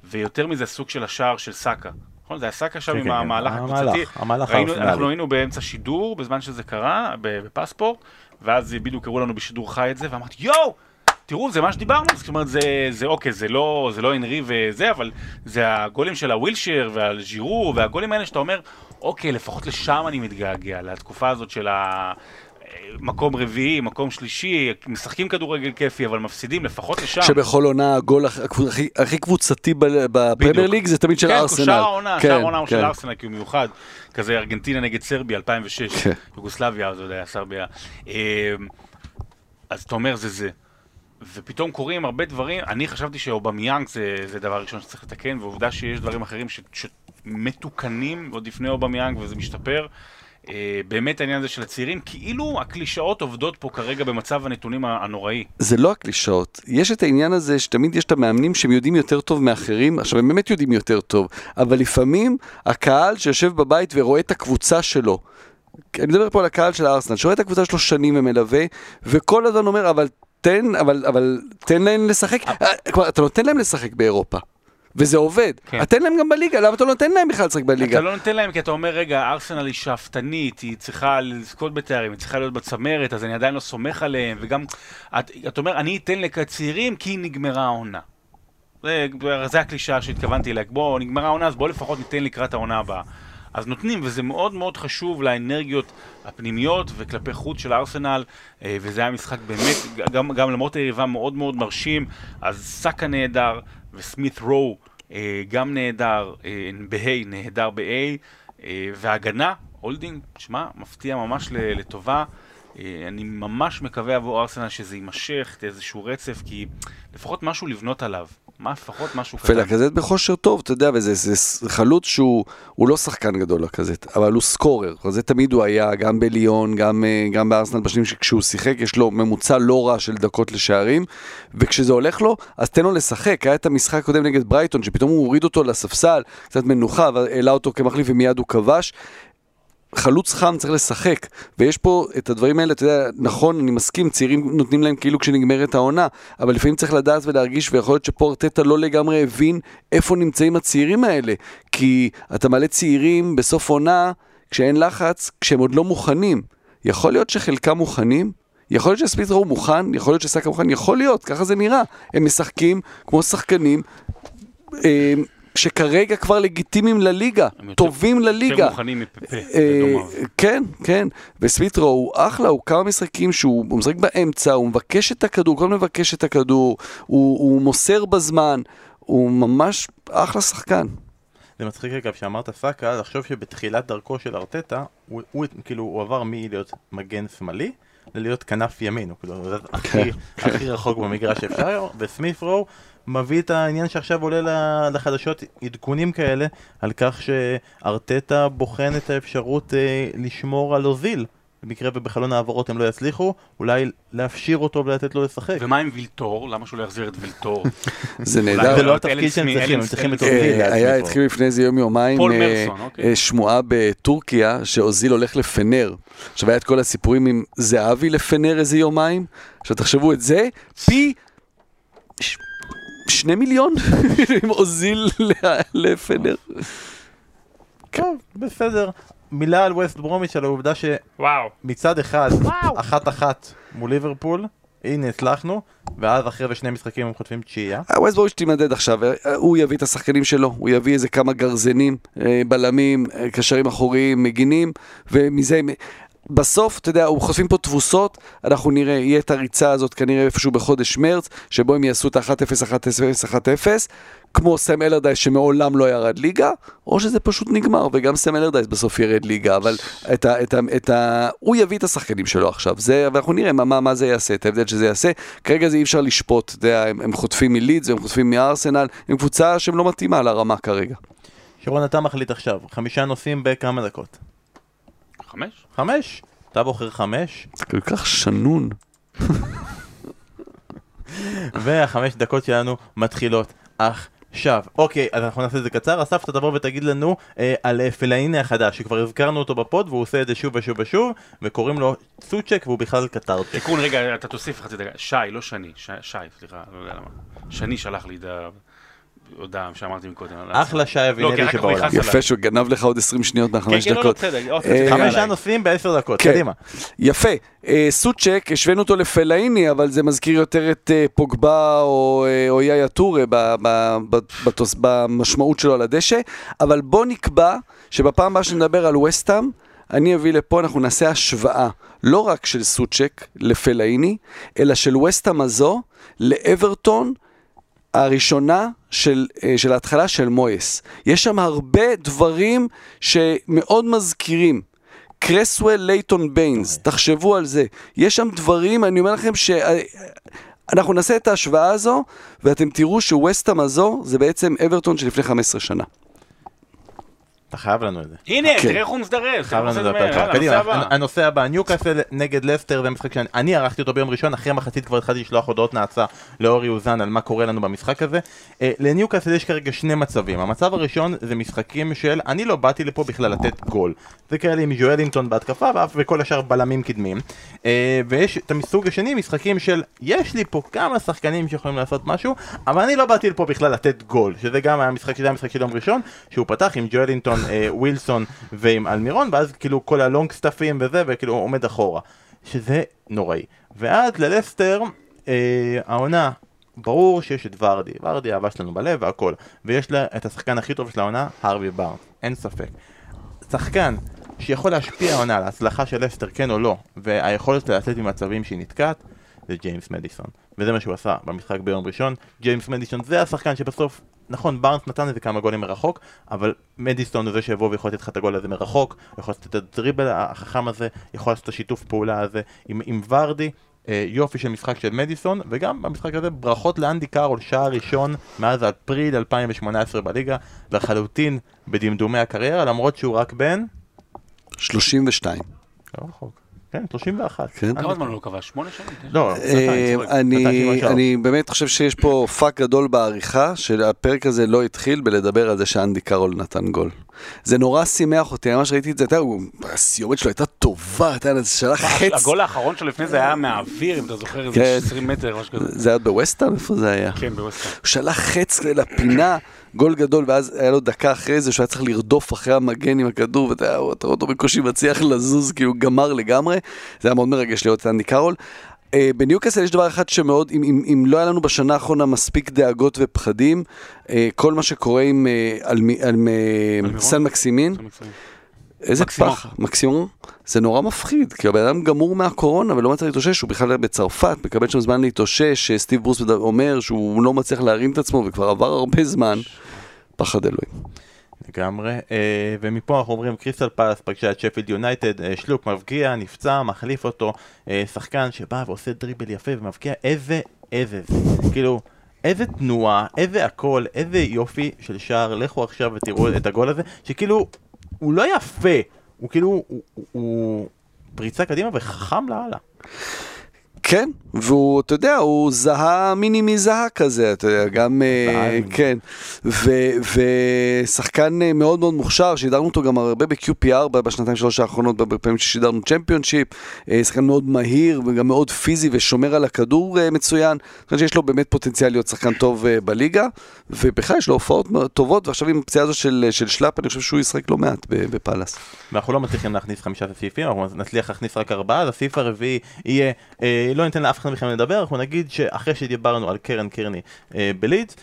ויותר מזה סוג של השער של סאקה. נכון? זה היה סאקה שם כן, עם כן, המהלך המהלך, הקבוצתי. המהלך הארסנלי. אנחנו היינו באמצע שידור, בזמן שזה קרה, בפספורט, ואז בדיוק קראו לנו בשידור חי את זה, ואמרתי, יואו! תראו, זה מה שדיברנו, זאת אומרת, זה, זה אוקיי, זה לא, זה לא הנרי וזה, אבל זה הגולים של הווילשר והז'ירו, והגולים האלה שאתה אומר, אוקיי, לפחות לשם אני מתגעגע, לתקופה הזאת של ה... מקום רביעי, מקום שלישי, משחקים כדורגל כיפי, אבל מפסידים לפחות לשם. שבכל עונה הגול הכ- הכי- הכי קבוצתי בפרמייר. ליג זה תמיד של כן, ארסנל. שער העונה, כן, שער העונה הוא של כן. ארסנל, כי הוא מיוחד. כזה ארגנטינה נגד סרביה, 2006, כן. יוגוסלביה, אז עוד היה סרביה. אמ, אז אתה אומר, זה זה. ופתאום קורים הרבה דברים, אני חשבתי שאובמיאנג זה, זה דבר ראשון שצריך לתקן, ועובדה שיש דברים אחרים ש, שמתוקנים עוד לפני אובמיאנג וזה משתפר. Uh, באמת העניין הזה של הצעירים, כאילו הקלישאות עובדות פה כרגע במצב הנתונים הנוראי. זה לא הקלישאות, יש את העניין הזה שתמיד יש את המאמנים שהם יודעים יותר טוב מאחרים, עכשיו הם באמת יודעים יותר טוב, אבל לפעמים הקהל שיושב בבית ורואה את הקבוצה שלו, אני מדבר פה על הקהל של הארסנל, שרואה את הקבוצה שלו שנים ומלווה, וכל הזמן אומר, אבל תן, אבל, אבל תן להם לשחק, אה, כלומר, אתה נותן להם לשחק באירופה. וזה עובד. כן. תן להם גם בליגה, למה אתה לא נותן להם בכלל לשחק בליגה? אתה לא נותן להם כי אתה אומר, רגע, ארסנל היא שאפתנית, היא צריכה לזכות בתארים, היא צריכה להיות בצמרת, אז אני עדיין לא סומך עליהם, וגם, את, אתה אומר, אני אתן לצעירים כי נגמרה העונה. זה, זה הקלישאה שהתכוונתי אליה, בוא, נגמרה העונה, אז בוא לפחות ניתן לקראת העונה הבאה. אז נותנים, וזה מאוד מאוד חשוב לאנרגיות הפנימיות וכלפי חוץ של ארסנל, אה, וזה היה משחק באמת, גם, גם למרות היריבה מאוד מאוד מרשים, אז סאקה נהדר, וסמית רו אה, גם נהדר, אה, בהיי נהדר ב-A, והגנה, הולדינג, שמע, מפתיע ממש לטובה. אה, אני ממש מקווה עבור ארסנל שזה יימשך, איזשהו רצף, כי לפחות משהו לבנות עליו. מה לפחות משהו קטן. ולקזט בכושר טוב, אתה יודע, וזה חלוץ שהוא הוא לא שחקן גדול לקזט, אבל הוא scorer, זה תמיד הוא היה, גם בליון, גם, אה, גם בארסנל בשנים שכשהוא שיחק, יש לו ממוצע לא רע של דקות לשערים, וכשזה הולך לו, אז תן לו לשחק, היה את המשחק הקודם נגד ברייטון, שפתאום הוא הוריד אותו לספסל, קצת מנוחה, והעלה אותו כמחליף ומיד הוא כבש. חלוץ חם צריך לשחק, ויש פה את הדברים האלה, אתה יודע, נכון, אני מסכים, צעירים נותנים להם כאילו כשנגמרת העונה, אבל לפעמים צריך לדעת ולהרגיש, ויכול להיות שפה ארטטה לא לגמרי הבין איפה נמצאים הצעירים האלה, כי אתה מעלה צעירים בסוף עונה, כשאין לחץ, כשהם עוד לא מוכנים. יכול להיות שחלקם מוכנים, יכול להיות שספיטרו הוא מוכן, יכול להיות שסאקה מוכן, יכול להיות, ככה זה נראה. הם משחקים כמו שחקנים. אה, שכרגע כבר לגיטימיים לליגה, טובים לליגה. יותר מוכנים מפפה אה. כן, כן, וסמיטרו הוא אחלה, הוא כמה משחקים שהוא הוא משחק באמצע, הוא מבקש את הכדור, כל הזמן מבקש את הכדור, הוא, הוא מוסר בזמן, הוא ממש אחלה שחקן. זה מצחיק אגב שאמרת סאקה, לחשוב שבתחילת דרכו של ארטטה, הוא, הוא כאילו הוא עבר מלהיות מגן שמאלי ללהיות כנף ימין, הוא כאילו זה הכי, הכי רחוק במגרש שאפשר, וסמית רו מביא את העניין שעכשיו עולה לחדשות עדכונים כאלה על כך שארטטה בוחן את האפשרות אה, לשמור על אוזיל. במקרה ובחלון העברות הם לא יצליחו, אולי להפשיר אותו ולתת לו לשחק. ומה עם וילטור? למה שהוא לא יחזיר את וילטור? <laughs> זה נהדר. זה לא התפקיד שהם צריכים, הם צריכים את. אוזיל. אה, היה. התחיל לפני איזה יום יומיים אה, אוקיי. אה, שמועה בטורקיה שאוזיל הולך לפנר. עכשיו היה את כל הסיפורים עם זהבי לפנר איזה יומיים. עכשיו תחשבו את זה, פי שני מיליון <laughs> עם אוזיל לפנר. טוב, בסדר. מילה על ווסט ברומיץ' על העובדה. שמצד אחד, אחת אחת מול ליברפול, הנה הצלחנו, ואז אחרי זה שני משחקים הם חוטפים תשיעייה. ווסט ברומיץ' תימדד עכשיו, אה, הוא יביא את השחקנים שלו, הוא יביא איזה כמה גרזנים, אה, בלמים, אה, קשרים אחוריים, מגינים, ומזה... בסוף, אתה יודע, חושפים פה תבוסות, אנחנו נראה, יהיה את הריצה הזאת כנראה איפשהו בחודש מרץ, שבו הם יעשו את ה-1-0, 1-0, 1-0, כמו סם אלרדייס שמעולם לא ירד ליגה, או שזה פשוט נגמר, וגם סם אלרדייס בסוף ירד ליגה, אבל את ה, את ה, את ה, הוא יביא את השחקנים שלו עכשיו, זה, ואנחנו נראה מה, מה, מה זה יעשה, את ההבדל שזה יעשה. כרגע זה אי אפשר לשפוט, אתה יודע, הם, הם חוטפים מלידס, הם חוטפים מארסנל, הם קבוצה שהם לא מתאימה לרמה כרגע. שרון, אתה מחליט עכשיו, חמישה נושאים בכמה דקות? חמש? חמש? אתה בוחר חמש, זה כל כך שנון. והחמש דקות שלנו מתחילות עכשיו. אוקיי, אז אנחנו נעשה את זה קצר. אסף, אתה תבוא ותגיד לנו אה, על אה, פלאיני החדש, שכבר הזכרנו אותו בפוד, והוא עושה את זה שוב ושוב ושוב, וקוראים לו צ'וצ'ק, והוא בכלל קטרצ'ק. תיקון, רגע, אתה תוסיף חצי דקה. שי, לא שני. ש- שי, סליחה, לא יודע למה. שני שלח לי את ההודעה שאמרתי מקודם. אחלה שי לא, אבינרי הוא שבעולם. יפה שהוא גנב לך עוד 20 שניות מהחמש כן, כן, לא, לא, דקות. אה, חמישה. נושאים בעשר דקות, כן. קדימה. יפה, אה, סוצ'ק, השווינו אותו לפלאיני, אבל זה מזכיר יותר את אה, פוגבה או, יאיה טורה ב- ב- ב- בתוס- במשמעות שלו על הדשא, אבל בוא נקבע שבפעם הבאה שנדבר על ווסטהאם, אני אביא לפה, אנחנו נעשה השוואה, לא רק של סוצ'ק לפלאיני, אלא של ווסטהאם הזו לאברטון הראשונה של, אה, של ההתחלה של מויס. יש שם הרבה דברים שמאוד מזכירים. קרסוול לייטון ביינס, תחשבו על זה. יש שם דברים, אני אומר לכם ש... אנחנו נעשה את ההשוואה הזו, ואתם תראו שווסטהאם הזו זה בעצם אברטון של לפני 15 שנה. אתה חייב לנו את זה. הנה, כן. תראה איך הוא מזדרז. חייב לנו את זה בפרק. הבא. קדימה. הנושא הבא, ניוקאסל נגד לסטר, זה משחק שאני ערכתי אותו ביום ראשון, אחרי המחצית כבר התחלתי לשלוח הודעות נאצה לאורי אוזן על מה קורה לנו במשחק הזה. אה, לניוקאסל יש כרגע שני מצבים, המצב הראשון זה משחקים של אני לא באתי לפה בכלל לתת גול. זה כאלה עם ג'ואלינגטון בהתקפה ואף וכל השאר בלמים קדמיים. אה, ויש את המסוג השני, משחקים של יש לי פה כמה שחקנים שיכולים לעשות משהו, אבל אני לא באתי לפה בכלל לתת גול, שזה גם היה המשחק שזה היה המשחק של יום ראשון, שהוא פתח עם ג'ואלינגטון, ווילסון ועם אלמירון, ואז כאילו כל הלונג סטאפים וזה, וכאילו עומד אחורה. שזה נוראי. ואז ללסטר, אה, העונה, ברור שיש את ורדי, ורדי האהבה שלנו בלב והכל, ויש לה את השחקן הכי טוב של העונה, הרווי בארנס, אין ספק. שחקן שיכול להשפיע העונה על ההצלחה של לסטר, כן או לא, והיכולת לצאת ממצבים שהיא נתקעת, זה ג'יימס מדיסון. וזה מה שהוא עשה במשחק ביום ראשון. ג'יימס מדיסון זה השחקן שבסוף, נכון, בארנס נתן איזה כמה גולים מרחוק, אבל מדיסון הוא זה שיבוא ויכול לתת לך את הגול הזה מרחוק, יכול לתת את הדריבל החכם הזה, יכול לעשות את השיתוף פעולה הזה עם, עם ורדי. אה, יופי של משחק של מדיסון, וגם במשחק הזה ברכות לאנדי קארול, שער ראשון מאז אפריל 2018 בליגה, לחלוטין בדמדומי הקריירה, למרות שהוא רק בן... 32. לא רחוק. כן, 31. כן. כמה זמן הוא לא כבש? שמונה שנים? כן. לא, אה. שנתיים אני, באמת חושב שיש פה פאק גדול בעריכה, שהפרק הזה לא התחיל בלדבר על זה שאנדי קארול נתן גול. זה נורא שימח אותי, ממש ראיתי את זה, אתה יודע, הוא- הסיומת שלו הייתה טובה, אתה יודע, זה שלח חץ. הגול האחרון שלו לפני זה היה מהאוויר, אם אתה זוכר, איזה כן. 20 מטר, משהו כזה. זה היה בווסטהאם? איפה זה היה? כן, בווסטהאם. הוא שלח חץ לפינה, גול גדול, ואז היה לו דקה אחרי זה שהוא היה צריך לרדוף אחרי המגן עם הכדור, ואתה רואה אותו בקושי מצליח לזוז, כי הוא גמר לגמרי. זה היה מאוד מרגש את אנדי קארול. אה, בניוקאסל יש דבר אחד שמאוד, אם, אם, אם לא היה לנו בשנה האחרונה מספיק דאגות ופחדים, אה, כל מה שקורה עם אה, על, אה, מירון? סן מקסימין, זה מקצועי. איזה מקסימום. פח, מקסימום, זה נורא מפחיד, כי הבן אדם גמור מהקורונה ולא מצליח להתאושש, הוא בכלל בצרפת, מקבל שם זמן להתאושש, סטיב ברוס אומר שהוא לא מצליח להרים את עצמו וכבר עבר הרבה זמן, פחד אלוהים. לגמרי, אה, ומפה אנחנו אומרים קריסטל פלס פגשה את שפילד יונייטד, אה, שלוק מבקיע, נפצע, מחליף אותו, אה, שחקן שבא ועושה דריבל יפה ומבקיע, איזה, איזה, זה. כאילו, איזה תנועה, איזה הכל, איזה יופי של שער, לכו עכשיו ותראו את הגול הזה, שכאילו, הוא לא יפה, הוא כאילו, הוא, הוא, הוא פריצה קדימה וחכם לאללה. כן, והוא, אתה יודע, הוא זהה מיני מזהה כזה, אתה יודע, גם, אה. כן, ושחקן אה, מאוד מאוד מוכשר, שידרנו אותו גם הרבה ב-QPR בשנתיים שלוש האחרונות, בפעמים ששידרנו צ'מפיונשיפ, אה, שחקן מאוד מהיר וגם מאוד פיזי ושומר על הכדור מצוין, אני חושב שיש לו באמת פוטנציאל להיות שחקן טוב בליגה, ובכלל יש לו הופעות טובות, ועכשיו עם הפציעה הזו של, של שלאפ, אני חושב שהוא ישחק לא מעט בפאלאס. ואנחנו לא מצליחים להכניס חמישה סעיפים, אנחנו נצליח להכניס רק ארבעה, אז הסעיף הרביעי יהיה, אה, לא ניתן לאף אחד מכם לדבר, אנחנו נגיד שאחרי שדיברנו על קרן קרני אה, בלידס,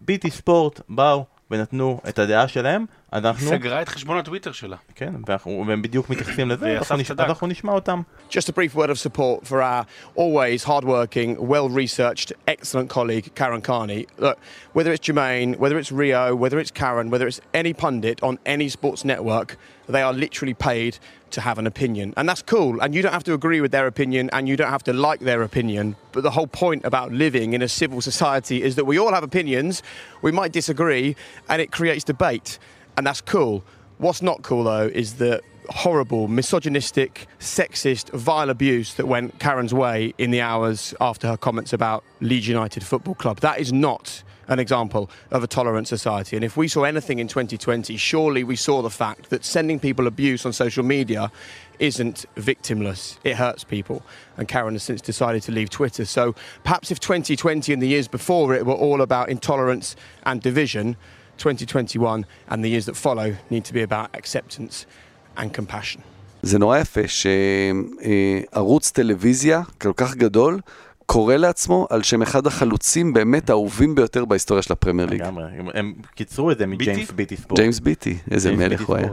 ביטי ספורט באו ונתנו את הדעה שלהם אנחנו, סגרה את חשבון הטוויטר שלה. כן, ואנחנו, והם בדיוק מתייחסים לזה, ואסף אז אנחנו נש- צדק. אז אנחנו נשמע אותם. Just a brief word of support for our always hardworking, well researched, excellent colleague, Karen Carney. Look, whether it's Jermaine, whether it's Rio, whether it's Karen, whether it's any pundit on any sports network, they are literally paid to have an opinion. And that's cool. And you don't have to agree with their opinion and you don't have to like their opinion. But the whole point about living in a civil society is that we all have opinions, we might disagree, and it creates debate. And that's cool. What's not cool though is the horrible, misogynistic, sexist, vile abuse that went Karen's way in the hours after her comments about Leeds United Football Club. That is not an example of a tolerant society. And if we saw anything in 2020, surely we saw the fact that sending people abuse on social media isn't victimless. It hurts people. And Karen has since decided to leave Twitter. So perhaps if 2020 and the years before it were all about intolerance and division, 2021 and the years that follow need to be about acceptance and compassion. זה נורא יפה שערוץ טלוויזיה כל כך גדול קורא לעצמו על שם אחד החלוצים באמת האהובים ביותר בהיסטוריה של הפרמייר ליג. לגמרי, הם- קיצרו את זה מג'יימס ביטי? ספורט. ג'יימס ביטי, איזה מלך הוא היה.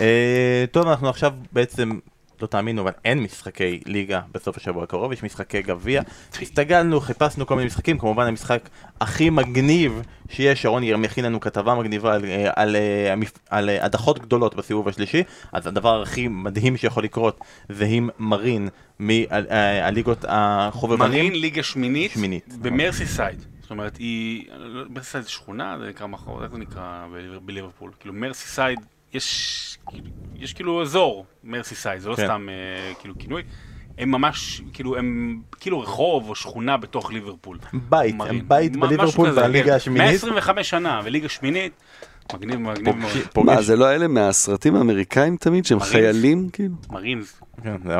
אה, טוב, אנחנו עכשיו בעצם, לא תאמינו, אבל אין משחקי ליגה בסוף השבוע הקרוב, יש משחקי גביע. הסתגלנו, חיפשנו כל מיני משחקים, כמובן המשחק הכי מגניב שיש, שרון יכין לנו כתבה מגניבה על, אה, על, אה, המפ- על אה, הדחות גדולות בסיבוב השלישי, אז הדבר הכי מדהים שיכול לקרות זה אם מרין מהליגות החובבנים. מרין ליגה שמינית, שמינית. במרסי סייד. זאת אומרת, היא... מרסי סייד זה שכונה, זה נקרא מחר, איך זה נקרא בליברפול? כאילו מרסי סייד, יש, יש כאילו אזור מרסי סייד, זה לא כן. סתם אה, כאילו כינוי. הם ממש, כאילו, הם כאילו רחוב או שכונה בתוך ליברפול. בית, מרין. הם בית בליברפול כזה, בליגה כן. השמינית. 125 שנה, וליגה שמינית, מגניב, מגניב מאוד. מה, זה לא אלה מהסרטים האמריקאים תמיד, שהם. חיילים כאילו? מרינס. כן, זה-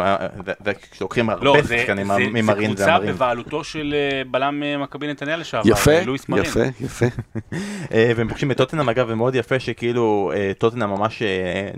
זה- זה- כשלוקחים הרבה לא, זה, שחקנים זה, זה ממרין זה קבוצה המרין. בבעלותו של אה, בלם אה, מכבי נתניה לשעבר, יפה, אה, לואיס מרין. יפה, יפה. <laughs> אה, והם פוגשים את טוטנאם אגב, ומאוד יפה שכאילו אה, טוטנאם ממש אה,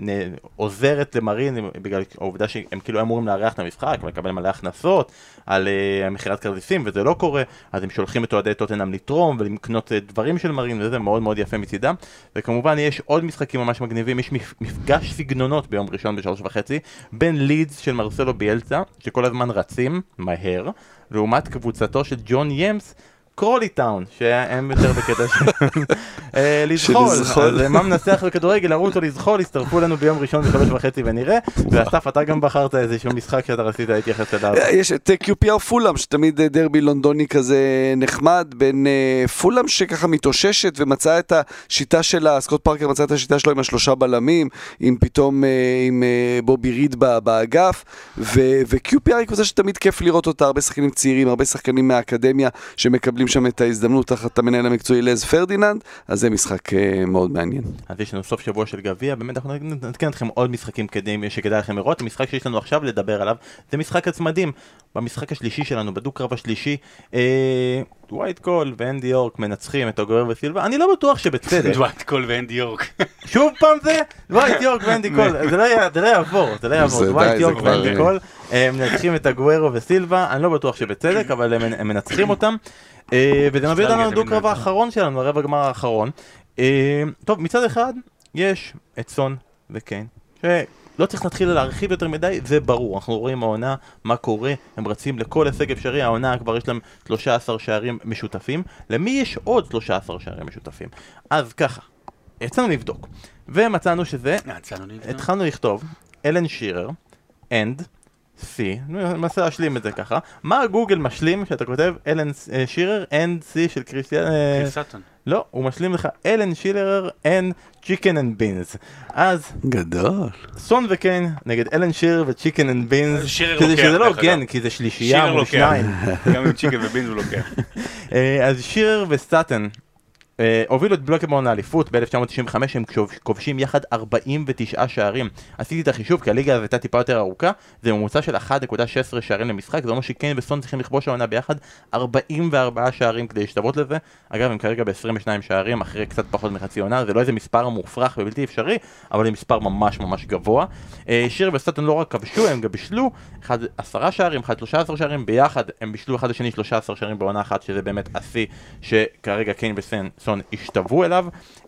עוזרת למרין בגלל העובדה שהם כאילו אמורים לארח את המשחק ולקבל מלא הכנסות על אה, מכירת כרטיסים וזה לא קורה, אז הם שולחים את אוהדי טוטנאם לתרום ולקנות אה, דברים של מרין וזה מאוד מאוד יפה מצידם. וכמובן יש עוד משחקים ממש מגניבים, יש מפ- מפגש סגנונות ביום ראשון בשלוש וחצי בין לידס של מרסלו ביאלצה, שכל הזמן רצים מהר, לעומת קבוצתו של ג'ון ימס. קרולי טאון, שהם יותר בקטע של <laughs> אה, לזחול. אז אה, מה מנצח בכדורגל, הראו לזחול, הצטרפו לנו ביום ראשון בשלוש וחצי ונראה, ואסף אתה גם בחרת איזשהו משחק שאתה רצית להתייחס אליו. יש את אה, QPR פולאם, שתמיד אה, דרבי לונדוני כזה נחמד, בין אה, פולאם שככה מתאוששת ומצאה את השיטה שלה, סקוט פארקר מצא את השיטה שלו עם השלושה בלמים, עם פתאום, אה, עם אה, בובי ריד באגף, ו-QPR היא קבוצה שתמיד כיף לראות אותה, הרבה שחקנים צעירים, הרבה שחקנים מהאקדמיה שמקבלים שם את ההזדמנות תחת המנהל המקצועי לז פרדיננד, אז זה משחק אה, מאוד מעניין. אז יש לנו סוף שבוע של גביע, באמת אנחנו נעדכן אתכם עוד משחקים כדי, שכדאי לכם לראות, המשחק שיש לנו עכשיו לדבר עליו זה משחק הצמדים, במשחק השלישי שלנו, בדו-קרב השלישי, אה, דווייט קול ואנדי יורק מנצחים את אגוארו וסילבה, אני לא בטוח שבצדק, דווייט קול ואנדי יורק. שוב פעם זה, דווייט יורק ואנדי קול, זה לא יעבור, זה לא יעבור, זה דווייט יורק ואנדי קול, מנצחים את אגוארו וסילבה, אני לא בטוח שבצדק, אבל הם מנצחים אותם, אה, וזה מביא אותנו לדו-קרב. האחרון שלנו, הרבע גמר האחרון. אה, טוב, מצד אחד, יש את סון וקיין, שלא צריך להתחיל להרחיב יותר מדי, זה ברור, אנחנו רואים העונה, מה קורה, הם רצים לכל הישג אפשרי, העונה כבר יש להם 13 שערים משותפים, למי יש עוד 13 שערים משותפים? אז ככה, יצאנו לבדוק, ומצאנו שזה, יצאנו לי. התחלנו לכתוב, אלן שירר, and, C, ננסה להשלים את זה ככה, מה גוגל משלים כשאתה כותב אלן אה, שירר, and C של קריסטיאן, אה, קריס סאטון. לא, הוא משלים לך אלן שירר and chicken and beans. אז גדול. סון וקיין נגד אלן שירר ו chicken and beans, שירר לוקח, שזה לא הוגן. כי זה שלישייה שירר מול. שניים. <laughs> גם עם צ'יקן ובינס הוא לוקח. אה, אז שיר וסטאטן אה, הובילו את בלוקבורן לאליפות ב-1995, הם כובש- כובשים יחד 49 שערים. עשיתי את החישוב כי הליגה הזו הייתה טיפה יותר ארוכה, זה ממוצע של 1.16 שערים למשחק, זה אומר שקיין וסון צריכים לכבוש העונה ביחד 44 שערים כדי להשתוות לזה. אגב, הם כרגע ב-22 שערים, אחרי קצת פחות מחצי עונה, זה לא איזה מספר מופרך ובלתי אפשרי, אבל זה מספר ממש ממש גבוה. אה, שיר וסטאטן לא רק כבשו, הם גם בישלו, אחד עשרה שערים, אחד 13 שערים, ביחד הם בישלו אחד לשני 13 שערים בעונה אחת, שזה באמת השיא שכרגע קיין וסן וסון השתוו אליו,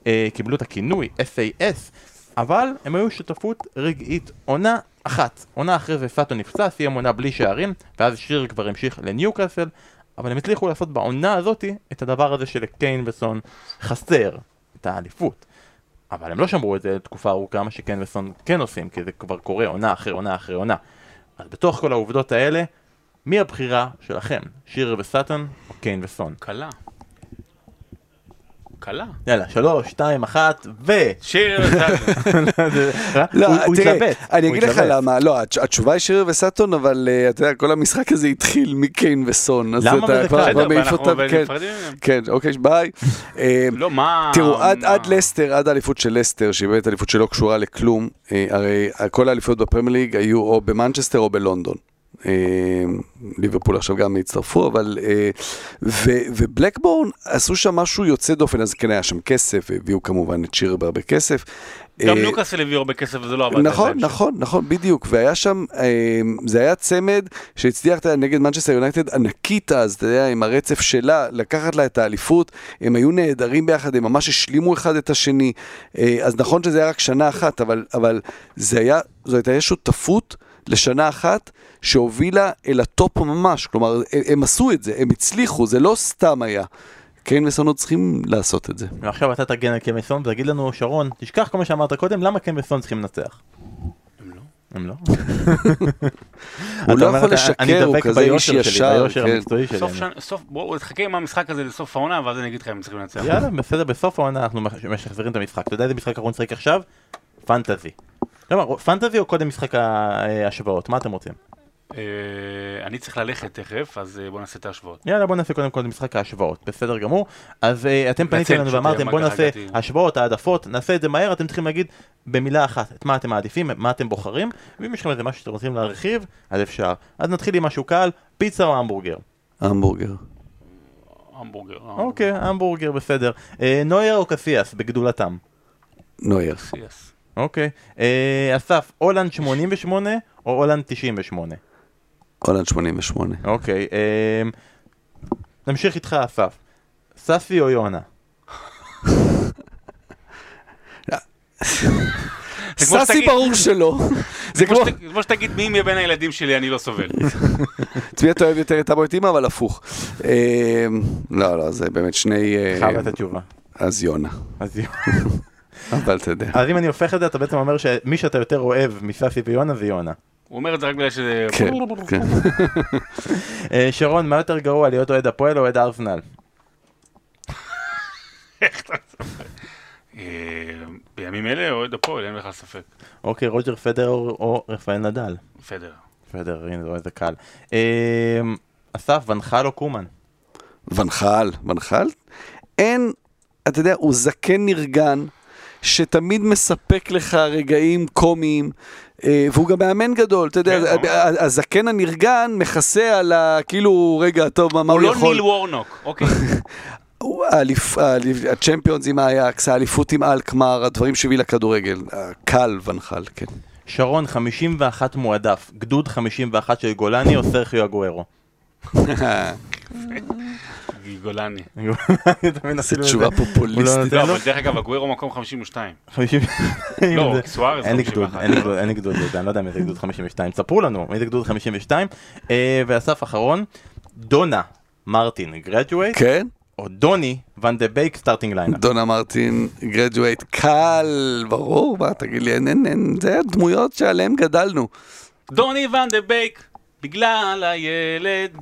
אה, קיבלו את הכינוי SAS, אבל הם היו שותפות רגעית. עונה אחת, עונה אחרי זה סאטו נפצע, סיים עונה בלי שערים, ואז שיר כבר המשיך לניוקאסל, אבל הם הצליחו לעשות בעונה הזאתי את הדבר הזה שלקיין וסון חסר, את האליפות. אבל הם לא שמרו את זה תקופה ארוכה, מה שקיין וסון כן עושים, כי זה כבר קורה עונה אחרי עונה אחרי עונה. אז בתוך כל העובדות האלה, מי הבחירה שלכם? שירר וסאטון או קיין וסון? קלה. קלה. יאללה, שלוש, שתיים, אחת, ו... שירר, <laughs> לא, הוא- התלבט, אני אגיד לך. למה, לא, התש- התשובה היא שירר וסאטון, אבל אה, אתה יודע, כל המשחק הזה התחיל מקיין וסון. אז למה? אתה וזה כבר- מעיף אותם, כן. כן, אוקיי, ביי. אה, לא, מה... תראו, עד, לסטר, עד האליפות של לסטר, שהיא באמת אליפות שלא קשורה לכלום, אה, הרי כל האליפויות בפרמייר ליג היו או במנצ'סטר או בלונדון. אה, ליברפול עכשיו גם הצטרפו, אבל... אה, ו- ובלקבורן עשו שם משהו יוצא דופן, אז כן היה שם כסף, והביאו כמובן את שירר בהרבה כסף. גם אה, ניוקאסל הביאו הרבה כסף וזה לא עבד. נכון. נכון, נכון, בדיוק, והיה שם, זה היה צמד שהצליח נגד מנצ'סטר יונייטד ענקית אז, אתה יודע, עם הרצף שלה, לקחת לה את האליפות, הם היו נהדרים ביחד, הם ממש השלימו אחד את השני, אז נכון שזה היה רק שנה אחת, אבל, אבל זה היה, זו הייתה שותפות לשנה אחת שהובילה אל הטופ ממש, כלומר, הם, עשו את זה, הם הצליחו, זה לא סתם היה. קיין וסון עוד צריכים לעשות את זה. ועכשיו אתה תגן על קיין וסון ותגיד לנו, שרון, תשכח כל מה שאמרת קודם, למה קיין וסון צריכים לנצח? הם לא. הם לא? <laughs> הוא לא יכול לשקר, הוא דווקא כזה איש ישר, כן. סוף בואו תחכה עם המשחק הזה לסוף העונה, ואז אני אגיד לך אם צריכים לנצח. יאללה, בסדר, בסוף העונה אנחנו מש- משחזרים את המשחק. אתה יודע איזה משחק אנחנו נשחק עכשיו? פנטזי. לא, פנטזי או קודם משחק ההשוואות? מה אתם רוצים? אה, אני צריך ללכת תכף, אז אה, בואו נעשה את ההשוואות. יאללה בוא נעשה קודם כל משחק ההשוואות, בסדר גמור. אז אה, אתם פניתם אלינו ואמרתם אה, בוא נעשה. השוואות, העדפות, נעשה את זה מהר, אתם צריכים להגיד במילה אחת את מה אתם מעדיפים, מה אתם בוחרים, ואם יש לכם איזה משהו שאתם רוצים להרחיב, אז אפשר. אז נתחיל עם משהו קל, פיצה או המבורגר? המבורגר. המבורגר. אוקיי, המבורגר בסדר. אה, נויר או קסיאס בגדולתם? נויר. סייס. אוקיי. אה, אסף, הולנד 88 או הולנד 98? הולנד 88. אוקיי. אה, נמשיך איתך אסף. ססי או יונה? שתגיד- ברור שלא. זה כמו... כמו שת- כמו שתגיד מי מבין הילדים שלי אני לא סובל. צבי אתה אוהב יותר את אבו את אימא, אבל הפוך. אה, לא, לא, זה באמת שני... חייב לתת תשובה. אז יונה. אז יונה. אבל אתה יודע. אז אם אני הופך את זה, אתה בעצם אומר שמי שאתה יותר אוהב מססי ויונה זה יונה. הוא אומר את זה רק בגלל שזה... כן, כן. אה, שרון, מה יותר גרוע, להיות אוהד הפועל או אוהד ארסנל? אה, בימים אלה אוהד הפועל, אין בכלל ספק. אוקיי, רוג'ר פדר או רפאל נדל? פדר. פדר, הנה, זה איזה קל. אה, אסף, ונחל או קומן? ונחל, ונחל? אין, אתה יודע, הוא זקן נרגן, שתמיד מספק לך רגעים קומיים, אה, והוא גם מאמן גדול, אתה יודע, כן, הזקן הנרגן מכסה על ה... כאילו, רגע, טוב, מה הוא הוא לא יכול? ניל וורנוק, אוקיי. <laughs> הצ'מפיונס עם האייקס, האליפות עם אלקמר, הדברים שהביא לכדורגל. קל ונחל, כן. שרון, 51 מועדף, גדוד 51 של גולני או סרחיו אגוארו? <laughs> גולני. זו תשובה פופוליסטית. נותן לא? אבל דרך אגב, אגוארו מקום 52. 50... לא, סוארז אין לי 51. גדוד, אין לי גדוד, אין לי גדוד לזה, אני לא יודע מי זה גדוד 52, ספרו לנו, מי זה גדוד 52. אה, ואסף אחרון, דונה מרטין גרדואייט, כן? או דוני ואן דה בייק starting lineup. דונה מרטין, graduates, קל, ברור, מה, תגיד לי, אין, אין, אין, זה הדמויות שעליהן גדלנו. דוני ואן דה בייק, בגלל הילד.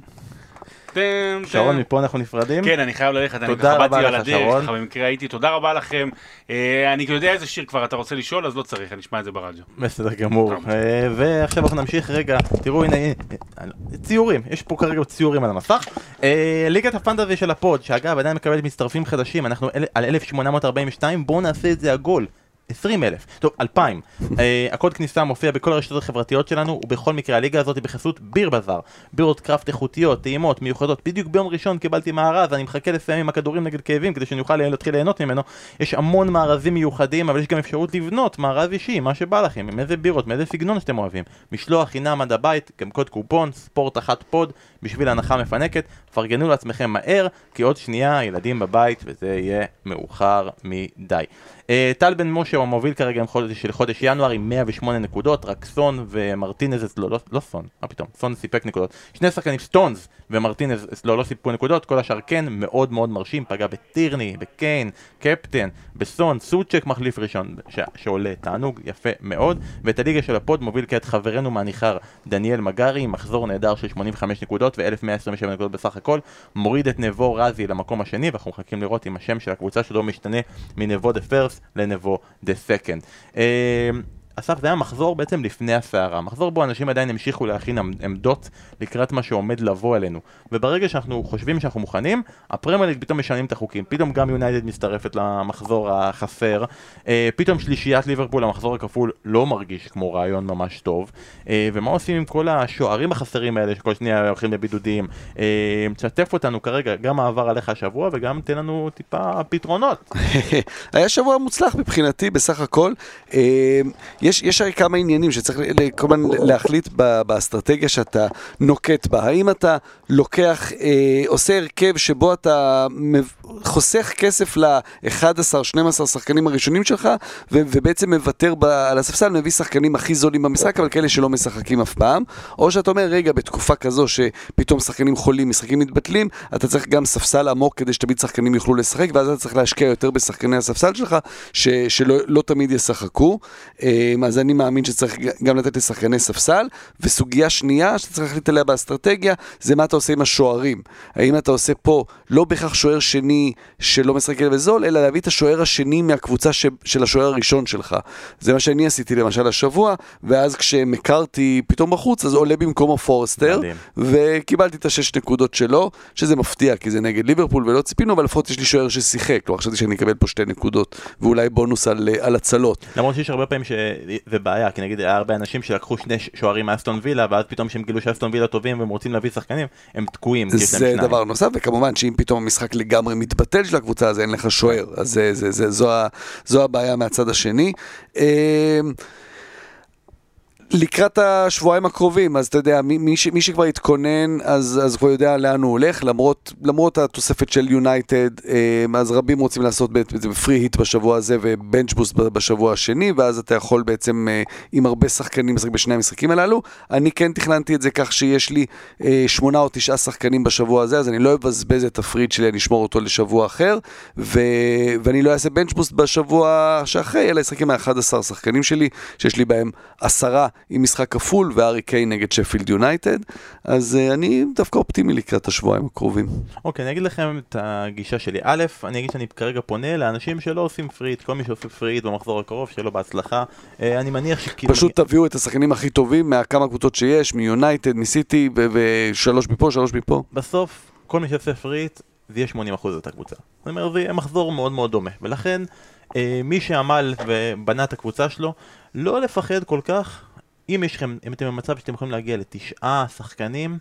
טם, שרון. מפה אנחנו נפרדים? כן, אני חייב ללכת, אני ככה באתי על הדרך. ככה במקרה הייתי, תודה רבה לכם. אה, אני יודע איזה שיר כבר אתה רוצה לשאול, אז לא צריך, אני אשמע את זה ברדיו. בסדר גמור. אה, ועכשיו אנחנו נמשיך רגע, תראו הנה, הנה, אה, ציורים, יש פה כרגע ציורים על המסך. אה, ליגת הפנטזי של הפוד, שאגב עדיין מקבלת מצטרפים חדשים, אנחנו אל- על 1842, בואו נעשה את זה עגול. 20 אלף, טוב, 2,000. אה, הקוד כניסה מופיע בכל הרשתות החברתיות שלנו, ובכל מקרה הליגה הזאת היא בחסות ביר בזאר. בירות קראפט איכותיות, טעימות, מיוחדות. בדיוק ביום ראשון קיבלתי מארז, אני מחכה לסיים עם הכדורים נגד כאבים כדי שאני אוכל להתחיל ליהנות ממנו. יש המון מארזים מיוחדים, אבל יש גם אפשרות לבנות מארז אישי, מה שבא לכם, עם איזה בירות, מאיזה סגנון שאתם אוהבים. משלוח חינם עד הבית, גם קוד קופון, ספורט אחת פוד, בשביל הנחה מפנקת. פרגנו לעצמכם מהר, כי עוד שנייה ילדים בבית, וזה יהיה מאוחר מדי. אה, טל בן משה הוא המוביל כרגע עם חודש, של חודש ינואר עם 108 נקודות, רק סון ומרטינז, לא, לא, לא סון, מה פתאום, סון סיפק נקודות. שני שחקנים, סטונס ומרטינז, לא, לא סיפקו נקודות, כל השאר כן, מאוד מאוד מרשים, פגע בטירני, בקיין, קפטן, בסון, סוצ'ק מחליף ראשון, ש, שעולה, תענוג, יפה מאוד, ואת הליגה של ה pod מוביל כעת חברנו מהניכר דניאל מגרי, עם מחזור נהדר של 85 נקודות ו-1127 נקודות בסך הכל, מוריד את נבו רזי למקום השני, ואנחנו מחכים לראות אם השם של הקבוצה שלו משתנה מנבו דה was Lenovo the second. אסף, זה היה מחזור בעצם לפני הסערה, מחזור בו אנשים עדיין המשיכו להכין עמדות לקראת מה שעומד לבוא אלינו וברגע שאנחנו חושבים שאנחנו מוכנים, הפרמייר ליג פתאום משנים את החוקים, פתאום גם יונייטד מצטרפת למחזור החסר, אה, פתאום שלישיית ליברפול, המחזור הכפול, לא מרגיש כמו רעיון ממש טוב. אה, ומה עושים עם כל השוערים החסרים האלה שכל שניה הולכים לבידודים, אה, תשתף אותנו כרגע, גם העבר עליך השבוע וגם תן לנו טיפה פתרונות. <laughs> היה שבוע מוצלח מבחינתי בסך הכל. יש, יש הרי כמה עניינים שצריך כל הזמן להחליט באסטרטגיה שאתה נוקט בה. האם אתה לוקח, אה, עושה הרכב שבו אתה חוסך כסף ל-11-12 שחקנים הראשונים שלך, ו- ובעצם מוותר ב- על הספסל, מביא שחקנים הכי זולים במשחק, אבל כאלה שלא משחקים אף פעם. או שאתה אומר, רגע, בתקופה כזו שפתאום שחקנים חולים, משחקים מתבטלים, אתה צריך גם ספסל עמוק כדי שתמיד שחקנים יוכלו לשחק, ואז אתה צריך להשקיע יותר בשחקני הספסל שלך, ש- שלא לא תמיד ישחקו. אה, אז אני מאמין שצריך גם לתת לשחקני ספסל. וסוגיה שנייה שאתה צריך להחליט עליה באסטרטגיה, זה מה אתה עושה עם השוערים. האם אתה עושה פה לא בהכרח שוער שני שלא משחק וזול, אלא להביא את השוער השני מהקבוצה ש... של השוער הראשון שלך. זה מה שאני עשיתי למשל השבוע, ואז כשהם הכרתי פתאום בחוץ, אז עולה במקומו פורסטר, וקיבלתי את השש נקודות שלו, שזה מפתיע, כי זה נגד ליברפול ולא ציפינו, אבל לפחות יש לי שוער ששיחק, כלומר חשבתי שאני אקבל פה שתי נקודות, ואולי בונוס על, על הצלות. למרות שיש הרבה פעמים שזה בעיה, כי נגיד היה הרבה אנשים שלקחו שני שוערים מאסטון וילה, ואז פתאום כשהם גילו שאסטון וילה טובים והם רוצים להביא שחקנים, הם תקועים. זה דבר נוסף, וכמובן שאם פתאום המשחק לגמרי מתבטל של הקבוצה, אז אין לך שוער. אז זה, זה, זה, זו, זו הבעיה מהצד השני. לקראת השבועיים הקרובים, אז אתה יודע, מי, מי, ש, מי שכבר התכונן, אז, אז כבר יודע לאן הוא הולך, למרות, למרות התוספת של יונייטד, אמ, אז רבים רוצים לעשות פרי היט בשבוע הזה ובנצ'בוסט בשבוע השני, ואז אתה יכול בעצם אה, עם הרבה שחקנים לשחק בשני המשחקים הללו. אני כן תכננתי את זה כך שיש לי אה, שמונה או תשעה שחקנים בשבוע הזה, אז אני לא אבזבז את הפריד שלי, אני אשמור אותו לשבוע אחר, ו, ואני לא אעשה bench boost בשבוע שאחרי, אלא אשחק עם ה-11 שחקנים שלי, שיש לי בהם עשרה. עם משחק כפול והארי קיין נגד שפילד יונייטד, אז אה, אני דווקא אופטימי לקראת השבועיים הקרובים. אוקיי, okay, אני אגיד לכם את הגישה שלי. א', אני אגיד שאני כרגע פונה לאנשים שלא עושים free hit, כל מי שעושה free hit במחזור הקרוב, לו בהצלחה. אה, אני מניח שכאילו... פשוט אני... תביאו את השחקנים הכי טובים מהכמה קבוצות שיש, מיונייטד, מסיטי, ושלוש מפה, שלוש מפה. בסוף, כל מי שעושה פריט, זה יהיה 80% את הקבוצה. זאת אומרת, זה יהיה מחזור מאוד מאוד דומה. ולכן, אה, מי שעמל ובנה את הקבוצה שלו, לא לפחד כל כך אם יש לכם, אם אתם במצב שאתם יכולים להגיע לתשעה שחקנים,